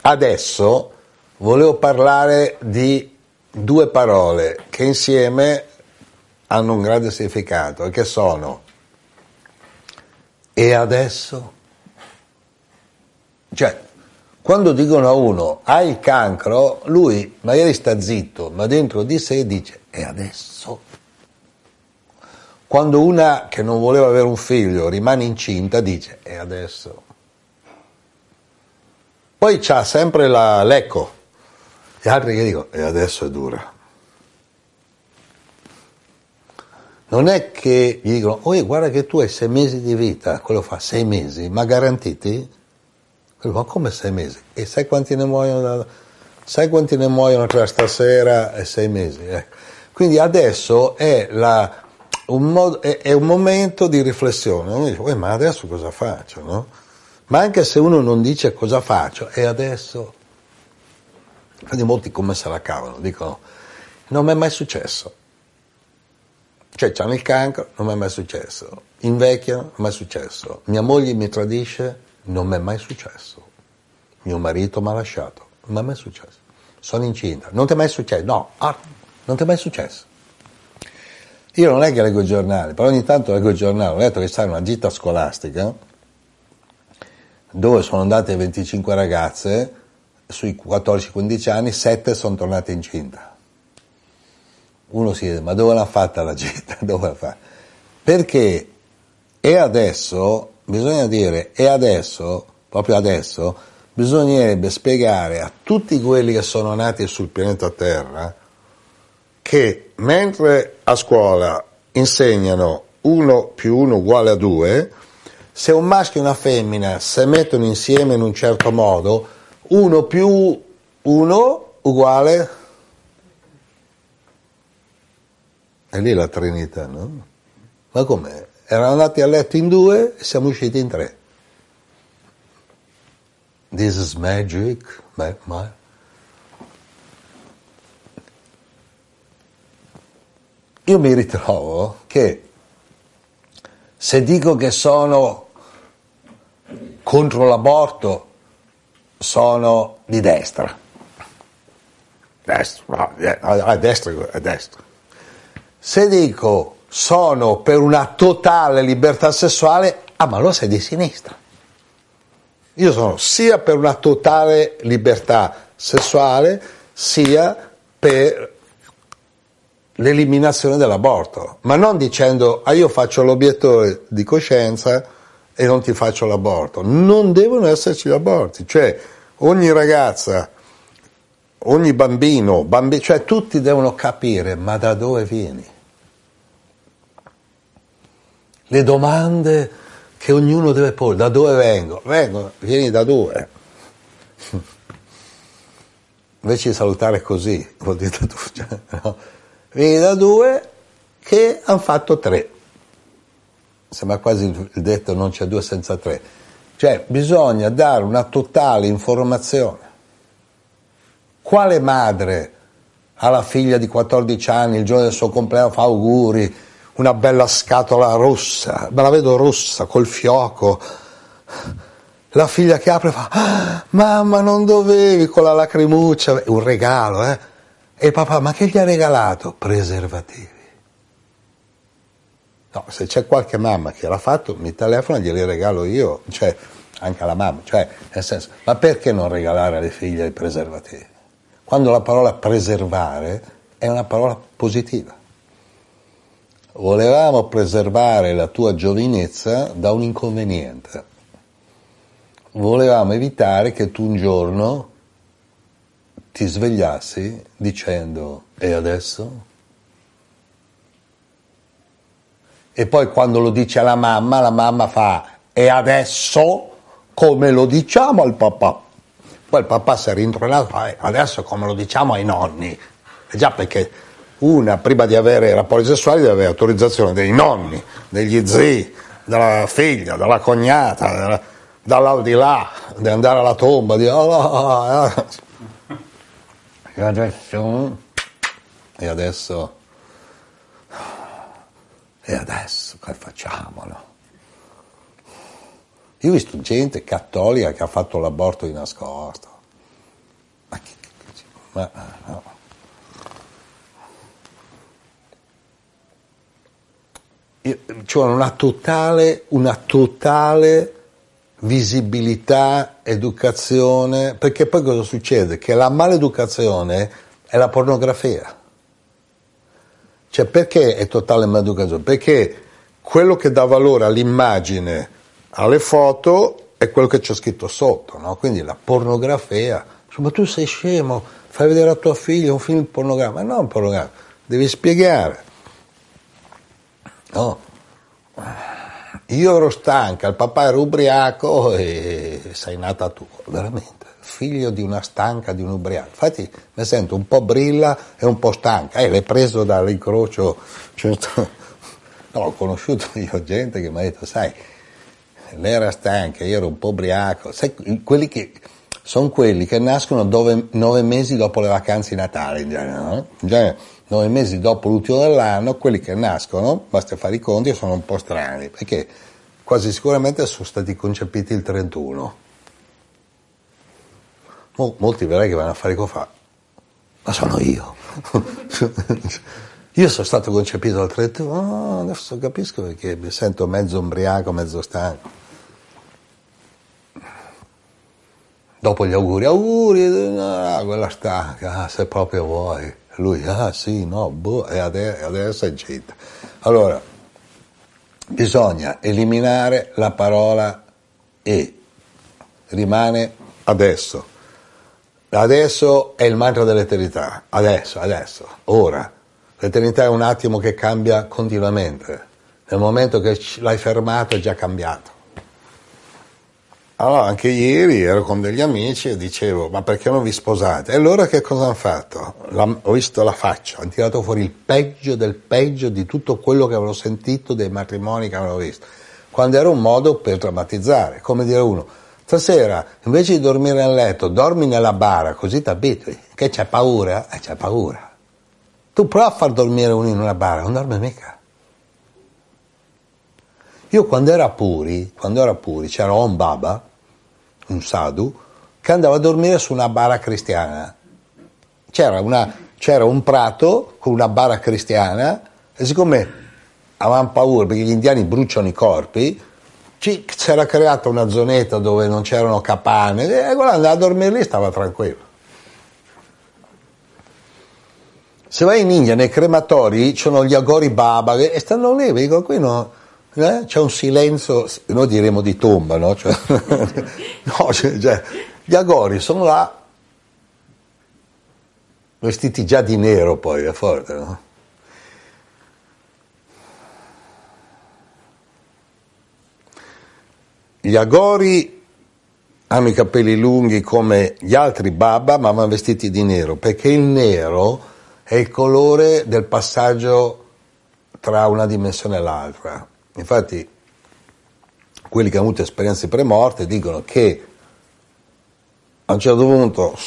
adesso volevo parlare di due parole che insieme hanno un grande significato e che sono e adesso? Cioè, quando dicono a uno hai il cancro, lui magari sta zitto, ma dentro di sé dice e adesso? Quando una che non voleva avere un figlio rimane incinta dice e adesso? Poi c'ha sempre la, l'ecco, gli altri che dicono, e adesso è dura. Non è che gli dicono, oh guarda che tu hai sei mesi di vita, quello fa sei mesi, ma garantiti? Quello fa come sei mesi? E sai quanti ne muoiono, da, sai quanti ne muoiono tra stasera e sei mesi? Ecco. Quindi adesso è, la, un modo, è, è, un momento di riflessione, uno dice, ma adesso cosa faccio? No? Ma anche se uno non dice cosa faccio, e adesso quindi molti come se la cavano, dicono non mi è mai successo. Cioè hanno il cancro, non mi è mai successo. Invecchiano, non mi è mai successo. Mia moglie mi tradisce, non mi è mai successo. Mio marito mi ha lasciato, non mi è mai successo. Sono incinta, non ti è mai successo? No, ah, non ti è mai successo. Io non è che leggo i giornali, però ogni tanto leggo i giornali, ho letto che c'è una gita scolastica dove sono andate 25 ragazze sui 14-15 anni, 7 sono tornate incinta. Uno si chiede, ma dove l'ha fatta la gita? <laughs> Dove l'ha fatta? Perché e adesso, bisogna dire, e adesso, proprio adesso, bisognerebbe spiegare a tutti quelli che sono nati sul pianeta Terra che mentre a scuola insegnano 1 più 1 uguale a 2, se un maschio e una femmina si mettono insieme in un certo modo, 1 più 1 uguale... È lì la Trinità, no? Ma com'è? Erano andati a letto in due e siamo usciti in tre. this is magic, ma- ma- io mi ritrovo che se dico che sono contro l'aborto, sono di destra. Destra, a destra, a destra. Se dico sono per una totale libertà sessuale, ah ma allora sei di sinistra. Io sono sia per una totale libertà sessuale, sia per l'eliminazione dell'aborto, ma non dicendo ah io faccio l'obiettore di coscienza e non ti faccio l'aborto. Non devono esserci gli aborti, cioè ogni ragazza, ogni bambino, bambi, cioè tutti devono capire ma da dove vieni? Le domande che ognuno deve porre, da dove vengo? Vengo, vieni da dove? <laughs> Invece di salutare così, vuol dire da dove, <laughs> no? vieni da due che hanno fatto tre. Sembra quasi il detto non c'è due senza tre. Cioè bisogna dare una totale informazione. Quale madre alla figlia di 14 anni il giorno del suo compleanno fa auguri, una bella scatola rossa, me la vedo rossa col fioco. La figlia che apre fa, ah, mamma non dovevi con la lacrimuccia, un regalo, eh? E papà, ma che gli ha regalato? Preservativi. No, se c'è qualche mamma che l'ha fatto, mi telefona e glieli regalo io, cioè anche alla mamma, cioè nel senso, ma perché non regalare alle figlie i preservativi? Quando la parola preservare è una parola positiva. Volevamo preservare la tua giovinezza da un inconveniente. Volevamo evitare che tu un giorno ti svegliassi dicendo e adesso? E poi quando lo dice alla mamma, la mamma fa e adesso come lo diciamo al papà? Poi il papà si è rintronato, fa "Eh, adesso come lo diciamo ai nonni? E già perché una prima di avere rapporti sessuali deve avere autorizzazione dei nonni, degli zii, della figlia, della cognata, della- dall'aldilà, di andare alla tomba, di... "Oh, eh". E adesso? E adesso? Che facciamo? no? Io ho visto gente cattolica che ha fatto l'aborto di nascosto. Ma che ma, no. Io- Ci vuole una totale, una totale visibilità, educazione, perché poi cosa succede? Che la maleducazione è la pornografia. Cioè perché è totale maleducazione? Perché quello che dà valore all'immagine, alle foto, è quello che c'è scritto sotto, no? Quindi la pornografia, ma tu sei scemo, fai vedere a tua figlia un film pornografico, ma non pornografico, devi spiegare. No? Io ero stanca, il papà era ubriaco e sei nata tu, veramente, figlio di una stanca, di un ubriaco. Infatti mi sento un po' brilla e un po' stanca, e l'hai preso dall'incrocio. certo. <laughs> No, ho conosciuto io gente che mi ha detto, sai, lei era stanca, io ero un po' ubriaco. Sai, quelli che, sono quelli che nascono dove- nove mesi dopo le vacanze di Natale, in genere, no? In genere, nove mesi dopo l'ultimo dell'anno, quelli che nascono, basta fare i conti, sono un po' strani, perché quasi sicuramente sono stati concepiti il 31. Mo- molti vedrai che vanno a fare fa, ma sono io. <laughs> io sono stato concepito al 31, ah, adesso capisco perché mi sento mezzo ubriaco, mezzo stanco. Dopo gli auguri, auguri, no, quella stanca, ah, se proprio vuoi. Lui, ah sì, no, boh, e ade- adesso è zitta. Allora, bisogna eliminare la parola e, rimane adesso. Adesso è il mantra dell'eternità, adesso, adesso, ora. L'eternità è un attimo che cambia continuamente. Nel momento che l'hai fermato è già cambiato. Allora, anche ieri ero con degli amici e dicevo, ma perché non vi sposate? E allora che cosa hanno fatto? La- ho visto la faccia, hanno tirato fuori il peggio del peggio di tutto quello che avevo sentito dei matrimoni che avevo visto. Quando era un modo per drammatizzare, come dire uno, Stasera, invece di dormire nel letto, dormi nella bara, così ti abitui. Che c'è paura? Eh, c'è paura. Tu prova a far dormire uno in una bara, non dorme mica. Io quando ero a Puri, quando ero a Puri, c'era un baba, un sadhu, che andava a dormire su una bara cristiana. C'era, una, c'era un prato con una bara cristiana e siccome avevano paura perché gli indiani bruciano i corpi, c'era creata una zonetta dove non c'erano capanne e quello andava a dormire lì stava tranquillo. Se vai in India nei crematori ci sono gli agori baba e stanno lì, dico qui no, eh? c'è un silenzio, noi diremo di tomba, no? Cioè, <laughs> no cioè, gli agori sono là, vestiti già di nero poi, è forte, no? Gli agori hanno i capelli lunghi come gli altri Baba, ma vanno vestiti di nero, perché il nero è il colore del passaggio tra una dimensione e l'altra. Infatti, quelli che hanno avuto esperienze premorte dicono che a un certo punto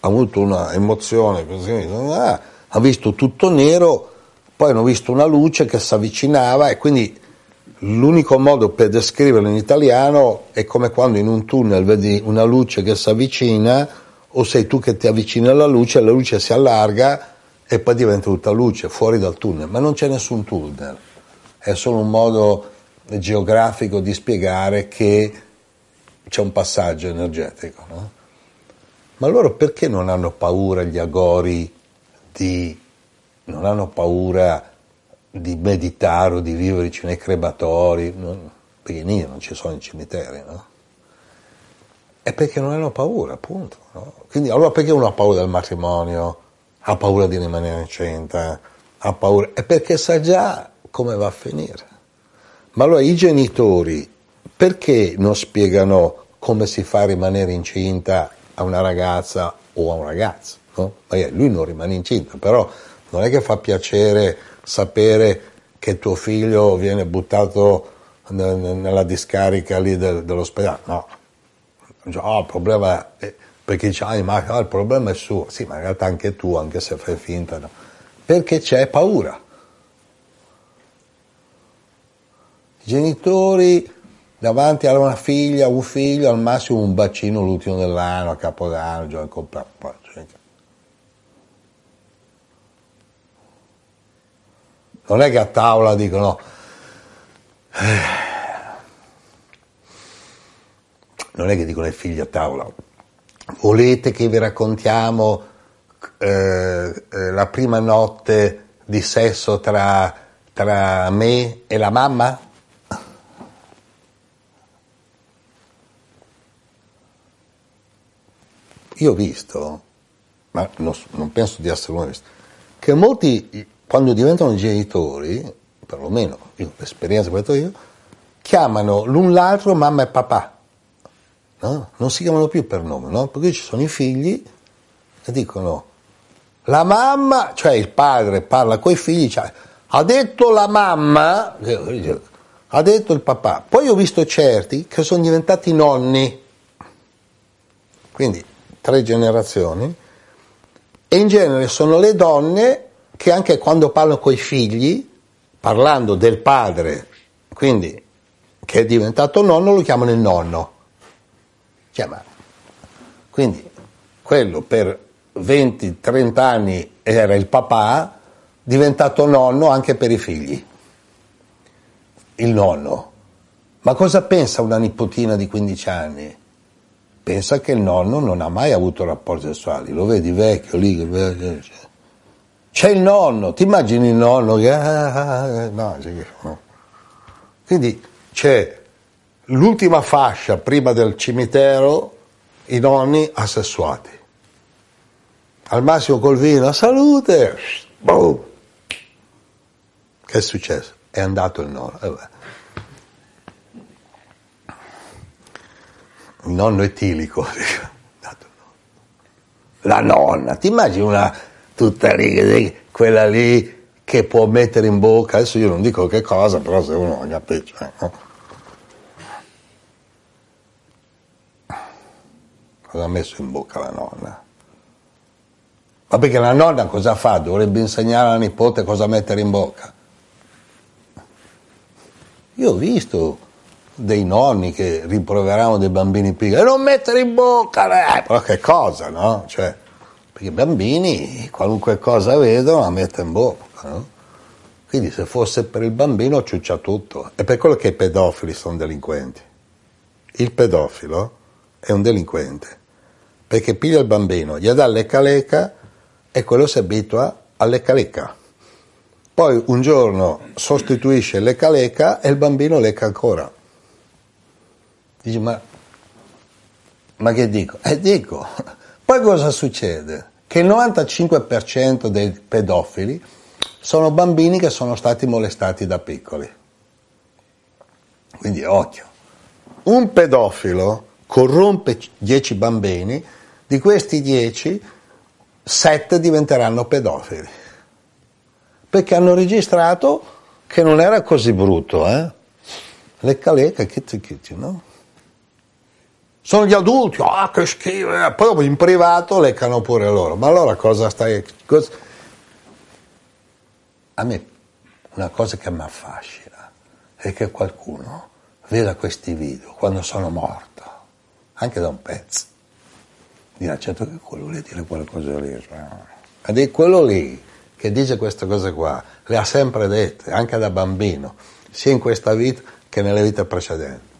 hanno avuto un'emozione così, ah, hanno visto tutto nero, poi hanno visto una luce che si avvicinava e quindi L'unico modo per descriverlo in italiano è come quando in un tunnel vedi una luce che si avvicina o sei tu che ti avvicini alla luce, la luce si allarga e poi diventa tutta luce fuori dal tunnel, ma non c'è nessun tunnel, è solo un modo geografico di spiegare che c'è un passaggio energetico. No? Ma loro perché non hanno paura gli agori di... non hanno paura di meditare o di viverci nei crematori, no? perché lì non ci sono i cimiteri, no? È perché non hanno paura, appunto. No? Quindi allora perché uno ha paura del matrimonio, ha paura di rimanere incinta, ha paura, è perché sa già come va a finire. Ma allora i genitori perché non spiegano come si fa a rimanere incinta a una ragazza o a un ragazzo? No? Lui non rimane incinta, però non è che fa piacere sapere che tuo figlio viene buttato nella discarica lì dell'ospedale. No, oh, il problema è perché dice, ma oh, il problema è suo. Sì, ma in realtà anche tu, anche se fai finta, no. Perché c'è paura. I genitori davanti a una figlia, un figlio, al massimo un bacino l'ultimo dell'anno, a Capodanno, già comprato. Non è che a tavola dicono... Eh, non è che dicono ai figli a tavola, volete che vi raccontiamo eh, eh, la prima notte di sesso tra, tra me e la mamma? Io ho visto, ma non, non penso di essere uno che molti quando diventano genitori, perlomeno io, l'esperienza che ho fatto io, chiamano l'un l'altro mamma e papà. No? Non si chiamano più per nome, no? Perché ci sono i figli e dicono la mamma, cioè il padre parla con i figli, cioè, ha detto la mamma, ha detto il papà. Poi ho visto certi che sono diventati nonni, quindi tre generazioni, e in genere sono le donne che anche quando parlano con i figli, parlando del padre, quindi che è diventato nonno, lo chiamano il nonno. Chiama. Quindi quello per 20-30 anni era il papà, diventato nonno anche per i figli. Il nonno. Ma cosa pensa una nipotina di 15 anni? Pensa che il nonno non ha mai avuto rapporti sessuali, lo vedi vecchio lì, c'è il nonno, ti immagini il nonno che... Ah, ah, ah, no, no. Quindi c'è l'ultima fascia prima del cimitero, i nonni assessuati. Al massimo col vino, salute! Boom. Che è successo? È andato il nonno. Eh il nonno etilico. <laughs> La nonna, ti immagini una tutta lì, quella lì che può mettere in bocca, adesso io non dico che cosa, però se uno non capisce. No? cosa ha messo in bocca la nonna? Ma perché la nonna cosa fa? Dovrebbe insegnare alla nipote cosa mettere in bocca. Io ho visto dei nonni che rimproveravano dei bambini piccoli, non mettere in bocca, eh, però che cosa, no? Cioè, perché i bambini qualunque cosa vedono la mettono in bocca, no? Quindi se fosse per il bambino ciuccia tutto. È per quello che i pedofili sono delinquenti. Il pedofilo è un delinquente, perché piglia il bambino, gli dà lecca lecca e quello si abitua al lecca lecca. Poi un giorno sostituisce lecca lecca e il bambino lecca ancora. Dici, ma, ma che dico? Eh, dico, poi cosa succede? Che il 95% dei pedofili sono bambini che sono stati molestati da piccoli. Quindi occhio. Un pedofilo corrompe 10 bambini, di questi 10, 7 diventeranno pedofili. Perché hanno registrato che non era così brutto, eh? Lecca lecca, chitti chitti, no? Sono gli adulti, ah che schifo, eh. poi in privato leccano pure loro, ma allora cosa stai... Cosa... A me una cosa che mi affascina è che qualcuno veda questi video quando sono morto, anche da un pezzo, dirà certo che quello lì dire quelle cose lì, ed è quello lì che dice queste cose qua, le ha sempre dette, anche da bambino, sia in questa vita che nelle vite precedenti.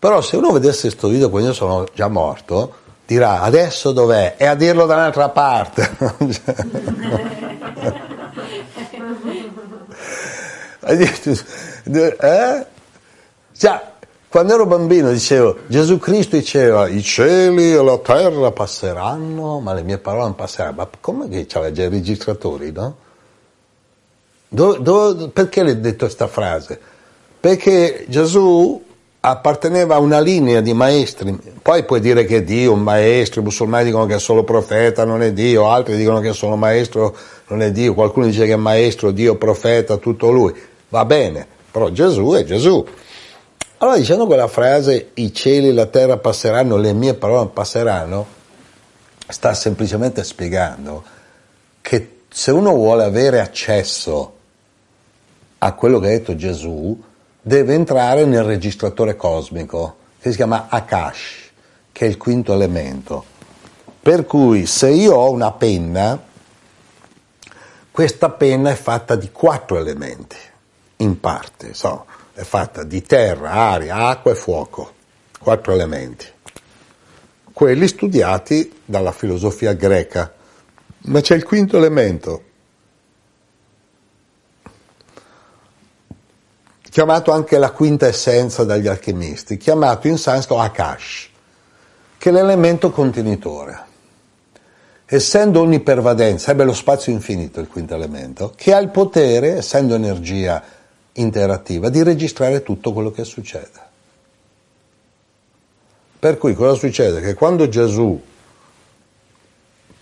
Però se uno vedesse questo video quando io sono già morto, dirà adesso dov'è? E a dirlo da un'altra parte. <laughs> eh? Cioè, quando ero bambino dicevo, Gesù Cristo diceva, i cieli e la terra passeranno, ma le mie parole non passeranno. Ma come che c'aveva già i registratori, no? Do, do, perché ho detto questa frase? Perché Gesù apparteneva a una linea di maestri, poi puoi dire che è Dio, un maestro, i musulmani dicono che è solo profeta, non è Dio, altri dicono che è solo maestro, non è Dio, qualcuno dice che è maestro, Dio, profeta, tutto lui, va bene, però Gesù è Gesù. Allora dicendo quella frase, i cieli e la terra passeranno, le mie parole passeranno, sta semplicemente spiegando che se uno vuole avere accesso a quello che ha detto Gesù, deve entrare nel registratore cosmico, che si chiama Akash, che è il quinto elemento. Per cui se io ho una penna, questa penna è fatta di quattro elementi, in parte, so, è fatta di terra, aria, acqua e fuoco, quattro elementi. Quelli studiati dalla filosofia greca. Ma c'è il quinto elemento, chiamato anche la quinta essenza dagli alchimisti, chiamato in sanscrito Akash, che è l'elemento contenitore. Essendo onnipervadente, sarebbe lo spazio infinito il quinto elemento, che ha il potere, essendo energia interattiva, di registrare tutto quello che succede. Per cui cosa succede? Che quando Gesù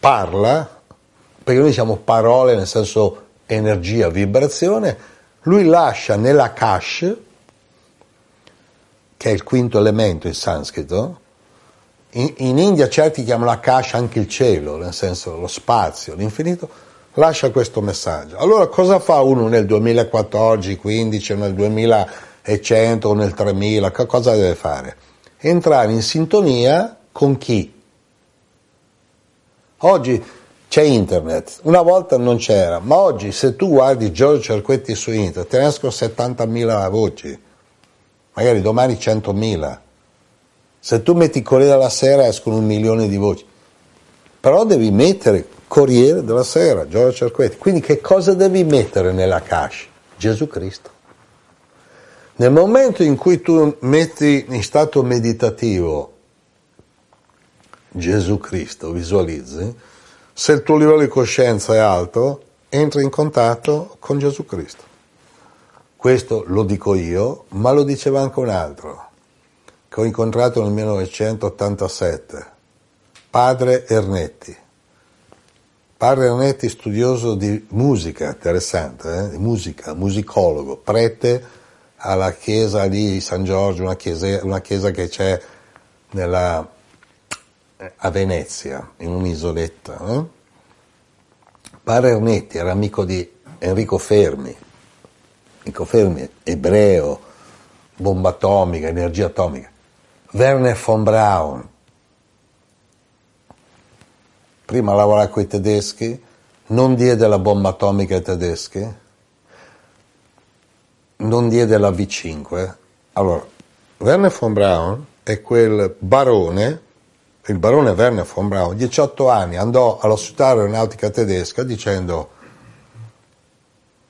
parla, perché noi siamo parole nel senso energia, vibrazione, lui lascia nella Kash, che è il quinto elemento in sanscrito, in, in India certi chiamano la Kash anche il cielo, nel senso lo spazio, l'infinito, lascia questo messaggio. Allora cosa fa uno nel 2014, 15, nel 2100 o nel 3000? Cosa deve fare? Entrare in sintonia con chi? Oggi c'è internet, una volta non c'era, ma oggi se tu guardi Giorgio Cerquetti su internet te ne escono 70.000 voci, magari domani 100.000. Se tu metti Corriere della Sera escono un milione di voci. Però devi mettere Corriere della Sera, Giorgio Cerquetti. Quindi che cosa devi mettere nella cache? Gesù Cristo. Nel momento in cui tu metti in stato meditativo Gesù Cristo, visualizzi, se il tuo livello di coscienza è alto, entri in contatto con Gesù Cristo. Questo lo dico io, ma lo diceva anche un altro, che ho incontrato nel 1987, padre Ernetti. Padre Ernetti, studioso di musica, interessante, eh? musica, musicologo, prete alla chiesa di San Giorgio, una chiesa, una chiesa che c'è nella a Venezia, in un'isoletta. Eh? Padre Ernetti era amico di Enrico Fermi, Enrico Fermi, ebreo, bomba atomica, energia atomica. Werner von Braun, prima lavorava con i tedeschi, non diede la bomba atomica ai tedeschi, non diede la V5. Allora, Werner von Braun è quel barone, il barone Werner von Braun, 18 anni, andò alla società aeronautica tedesca dicendo,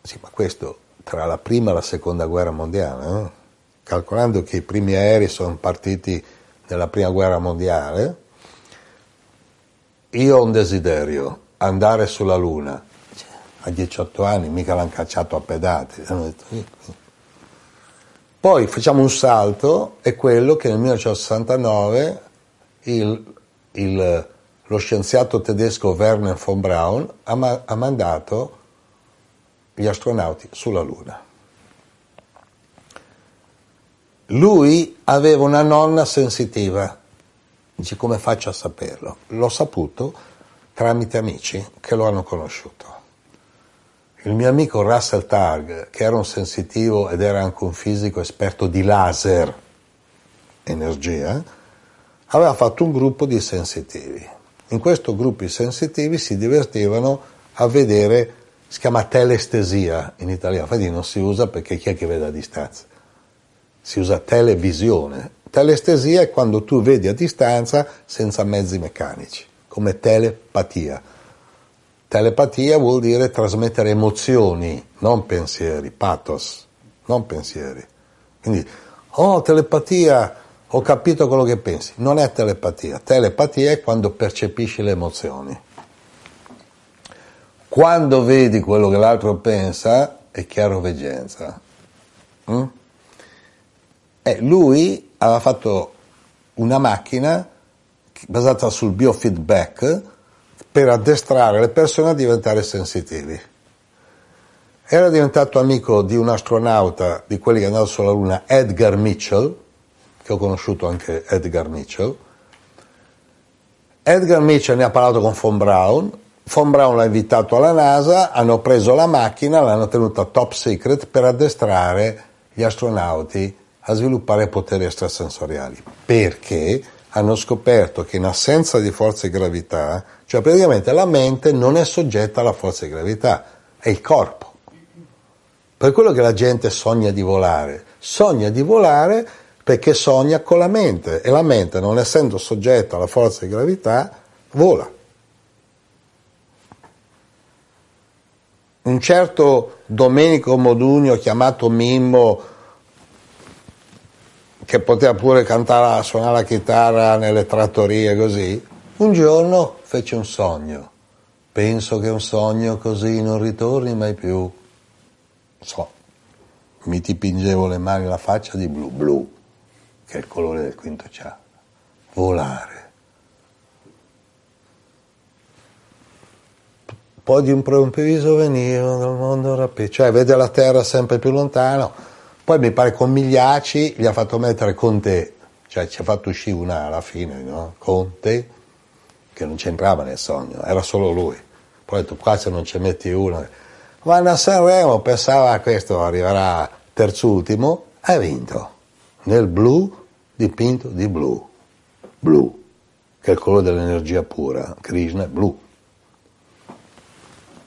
sì, ma questo tra la prima e la seconda guerra mondiale, eh? calcolando che i primi aerei sono partiti nella prima guerra mondiale, io ho un desiderio, andare sulla Luna. A 18 anni mica l'hanno cacciato a pedate. Poi facciamo un salto, è quello che nel 1969 il, il, lo scienziato tedesco Werner von Braun ha, ma, ha mandato gli astronauti sulla Luna. Lui aveva una nonna sensitiva. Dice come faccio a saperlo? L'ho saputo tramite amici che lo hanno conosciuto. Il mio amico Russell Targ, che era un sensitivo ed era anche un fisico esperto di laser, energia, aveva fatto un gruppo di sensitivi. In questo gruppo di sensitivi si divertivano a vedere, si chiama telestesia in italiano, infatti non si usa perché chi è che vede a distanza? Si usa televisione. Telestesia è quando tu vedi a distanza senza mezzi meccanici, come telepatia Telepatia vuol dire trasmettere emozioni, non pensieri, pathos, non pensieri. Quindi, oh, telepatia, ho capito quello che pensi. Non è telepatia. Telepatia è quando percepisci le emozioni. Quando vedi quello che l'altro pensa, è chiaroveggenza. Mm? E lui aveva fatto una macchina basata sul biofeedback per addestrare le persone a diventare sensitivi. Era diventato amico di un astronauta, di quelli che è andato sulla Luna, Edgar Mitchell, che ho conosciuto anche Edgar Mitchell. Edgar Mitchell ne ha parlato con von Braun, von Braun l'ha invitato alla NASA, hanno preso la macchina, l'hanno tenuta top secret per addestrare gli astronauti a sviluppare poteri extrasensoriali. Perché? hanno scoperto che in assenza di forza di gravità, cioè praticamente la mente non è soggetta alla forza di gravità, è il corpo. Per quello che la gente sogna di volare, sogna di volare perché sogna con la mente e la mente non essendo soggetta alla forza di gravità vola. Un certo Domenico Modugno chiamato Mimmo che poteva pure cantare, suonare la chitarra nelle trattorie così, un giorno fece un sogno. Penso che un sogno così non ritorni mai più. So, mi dipingevo le mani e la faccia di blu, blu, che è il colore del quinto chakra. Volare. Poi di un improvviso venivo dal mondo rapido, cioè vede la terra sempre più lontano poi mi pare con Migliaci gli ha fatto mettere Conte, cioè ci ha fatto uscire una alla fine, no? Conte, che non c'entrava nel sogno, era solo lui. Poi ha detto qua se non ci metti uno, vanno a Sanremo, pensava a questo arriverà terzultimo, ha vinto. Nel blu dipinto di blu, blu, che è il colore dell'energia pura, Krishna è blu.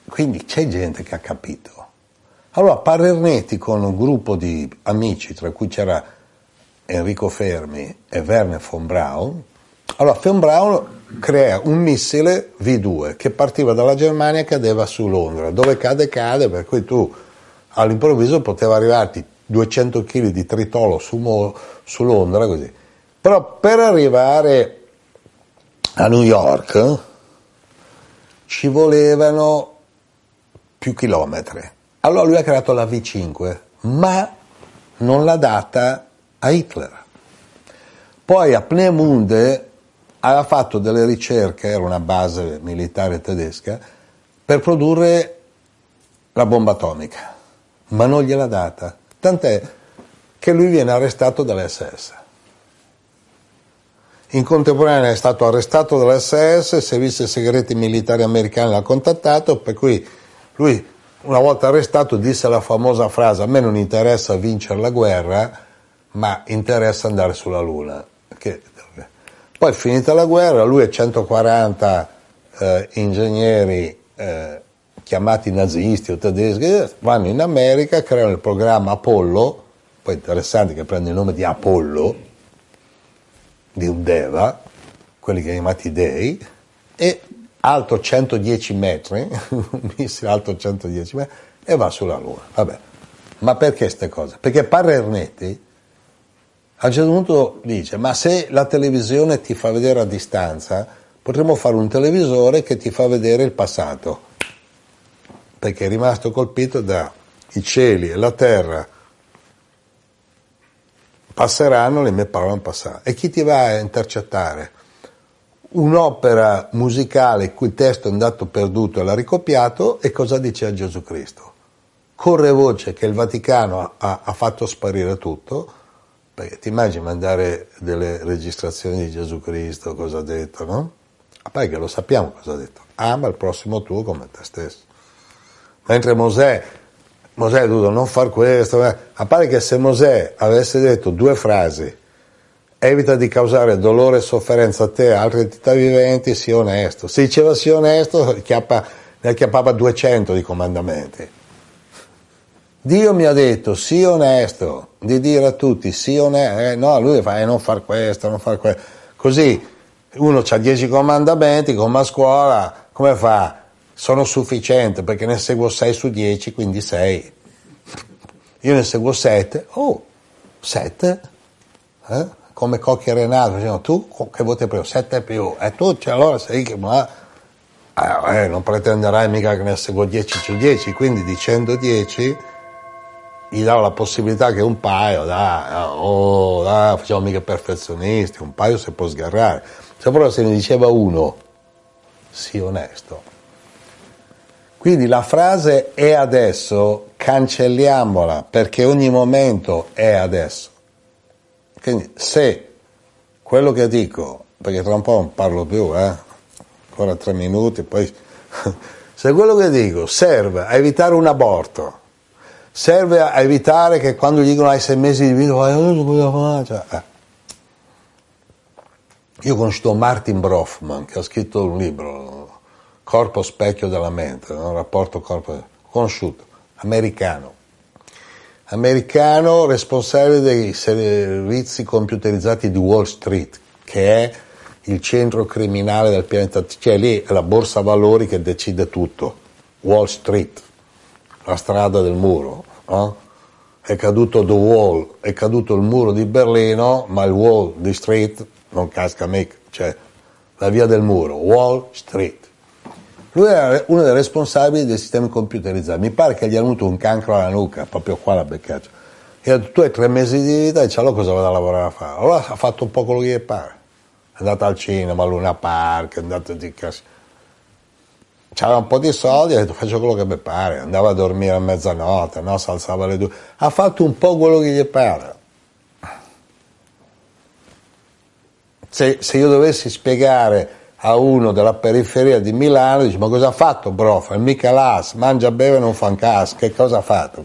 Quindi c'è gente che ha capito. Allora Parernetti con un gruppo di amici, tra cui c'era Enrico Fermi e Werner von Braun, allora von Braun crea un missile V2 che partiva dalla Germania e cadeva su Londra, dove cade cade, per cui tu all'improvviso poteva arrivarti 200 kg di tritolo su, su Londra così. Però per arrivare a New York ci volevano più chilometri allora lui ha creato la V5, ma non l'ha data a Hitler. Poi a Pneemunde aveva fatto delle ricerche, era una base militare tedesca, per produrre la bomba atomica, ma non gliel'ha data. Tant'è che lui viene arrestato dall'SS. In contemporanea è stato arrestato dall'SS, il servizio segreti militari americani l'ha contattato, per cui lui una volta arrestato disse la famosa frase a me non interessa vincere la guerra, ma interessa andare sulla Luna. Poi finita la guerra, lui e 140 eh, ingegneri eh, chiamati nazisti o tedeschi vanno in America, creano il programma Apollo, poi interessante che prende il nome di Apollo, di un Deva, quelli chiamati dei, e alto 110 metri, <laughs> un missile alto 110 metri, e va sulla Luna. Vabbè. Ma perché queste cose? Perché Parra Ernetti a un certo punto dice, ma se la televisione ti fa vedere a distanza, potremmo fare un televisore che ti fa vedere il passato, perché è rimasto colpito da i cieli e la terra passeranno, le mie parole non passeranno. E chi ti va a intercettare? Un'opera musicale il cui testo è andato perduto e l'ha ricopiato e cosa dice a Gesù Cristo? Corre voce che il Vaticano ha, ha fatto sparire tutto, perché ti immagini mandare delle registrazioni di Gesù Cristo, cosa ha detto, no? A parte che lo sappiamo cosa ha detto, ama il prossimo tuo come te stesso. Mentre Mosè Mosè ha dovuto non far questo, a parte che se Mosè avesse detto due frasi, evita di causare dolore e sofferenza a te e altre entità viventi, sii onesto. Se diceva sii onesto, chiappa, ne acchiappava 200 di comandamenti. Dio mi ha detto sii onesto, di dire a tutti sii onesto, eh, no, lui fa eh, non far questo, non far questo. Così uno ha 10 comandamenti, come a scuola, come fa? Sono sufficiente perché ne seguo 6 su 10, quindi 6. Io ne seguo 7, oh, 7, eh? come Cocchi e Renato, dicevano, tu che voti più? 7 più, e tu cioè, allora sei che, ma eh, eh, non pretenderai mica che ne seguo 10 su 10, quindi dicendo 10 gli davo la possibilità che un paio, dai, oh, dai, facciamo mica perfezionisti, un paio si può sgarrare. Se però se ne diceva uno, sii onesto, quindi la frase è adesso, cancelliamola perché ogni momento è adesso. Quindi se quello che dico, perché tra un po' non parlo più, eh? ancora tre minuti, poi <laughs> se quello che dico serve a evitare un aborto, serve a evitare che quando gli dicono hai sei mesi di vita, fare? Cioè, eh. Io ho conosciuto Martin Brofman che ha scritto un libro, corpo specchio della mente, no? rapporto corpo conosciuto, americano. Americano responsabile dei servizi computerizzati di Wall Street, che è il centro criminale del pianeta, cioè lì è la borsa valori che decide tutto, Wall Street, la strada del muro. No? È caduto The Wall, è caduto il muro di Berlino, ma il Wall di Street non casca mica, cioè la via del muro, Wall Street. Lui era uno dei responsabili dei sistemi computerizzati. Mi pare che gli hanno avuto un cancro alla nuca, proprio qua la beccaccia. E ha detto, tu hai tre mesi di vita e c'è allora cosa vado a lavorare a fare? Allora ha fatto un po' quello che gli pare. È andato al cinema, a Luna Park, è andato di casa. C'aveva un po' di soldi, ha detto faccio quello che mi pare. Andava a dormire a mezzanotte, no? si alzava alle due. Ha fatto un po' quello che gli pare. Se, se io dovessi spiegare a uno della periferia di Milano, dice ma cosa ha fatto Brofa? Il Michelas, mangia, beve non fa un cas, che cosa ha fatto?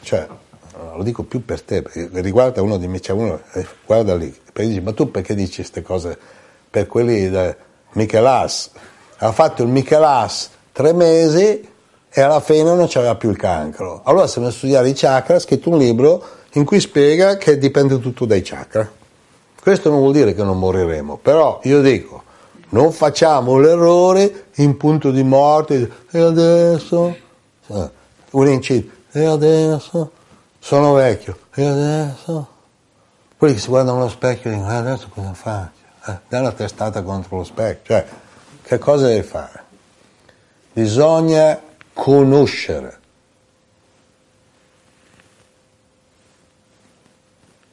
Cioè, lo dico più per te, perché riguarda uno di me, c'è uno, eh, guarda lì, perché dice ma tu perché dici queste cose per quelli del Michelas? Ha fatto il Michelas tre mesi e alla fine non c'aveva più il cancro. Allora messo a studiare i chakra, ha scritto un libro in cui spiega che dipende tutto dai chakra. Questo non vuol dire che non moriremo, però io dico, non facciamo l'errore in punto di morte e adesso eh, un inciso e adesso sono vecchio e adesso quelli che si guardano allo specchio dicono e adesso cosa faccio? Eh, dai la testata contro lo specchio cioè che cosa devi fare? bisogna conoscere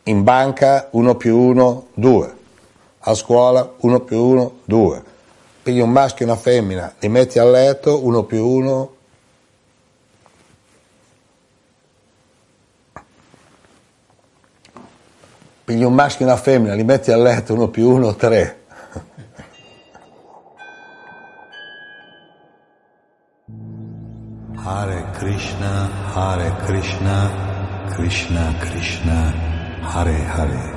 in banca 1 più 1 2 a scuola 1 più 1, 2. Pigli un maschio e una femmina, li metti a letto 1 più 1. Pigli un maschio e una femmina, li metti a letto uno più uno, tre. Hare Krishna, Hare Krishna, Krishna Krishna, Hare Hare.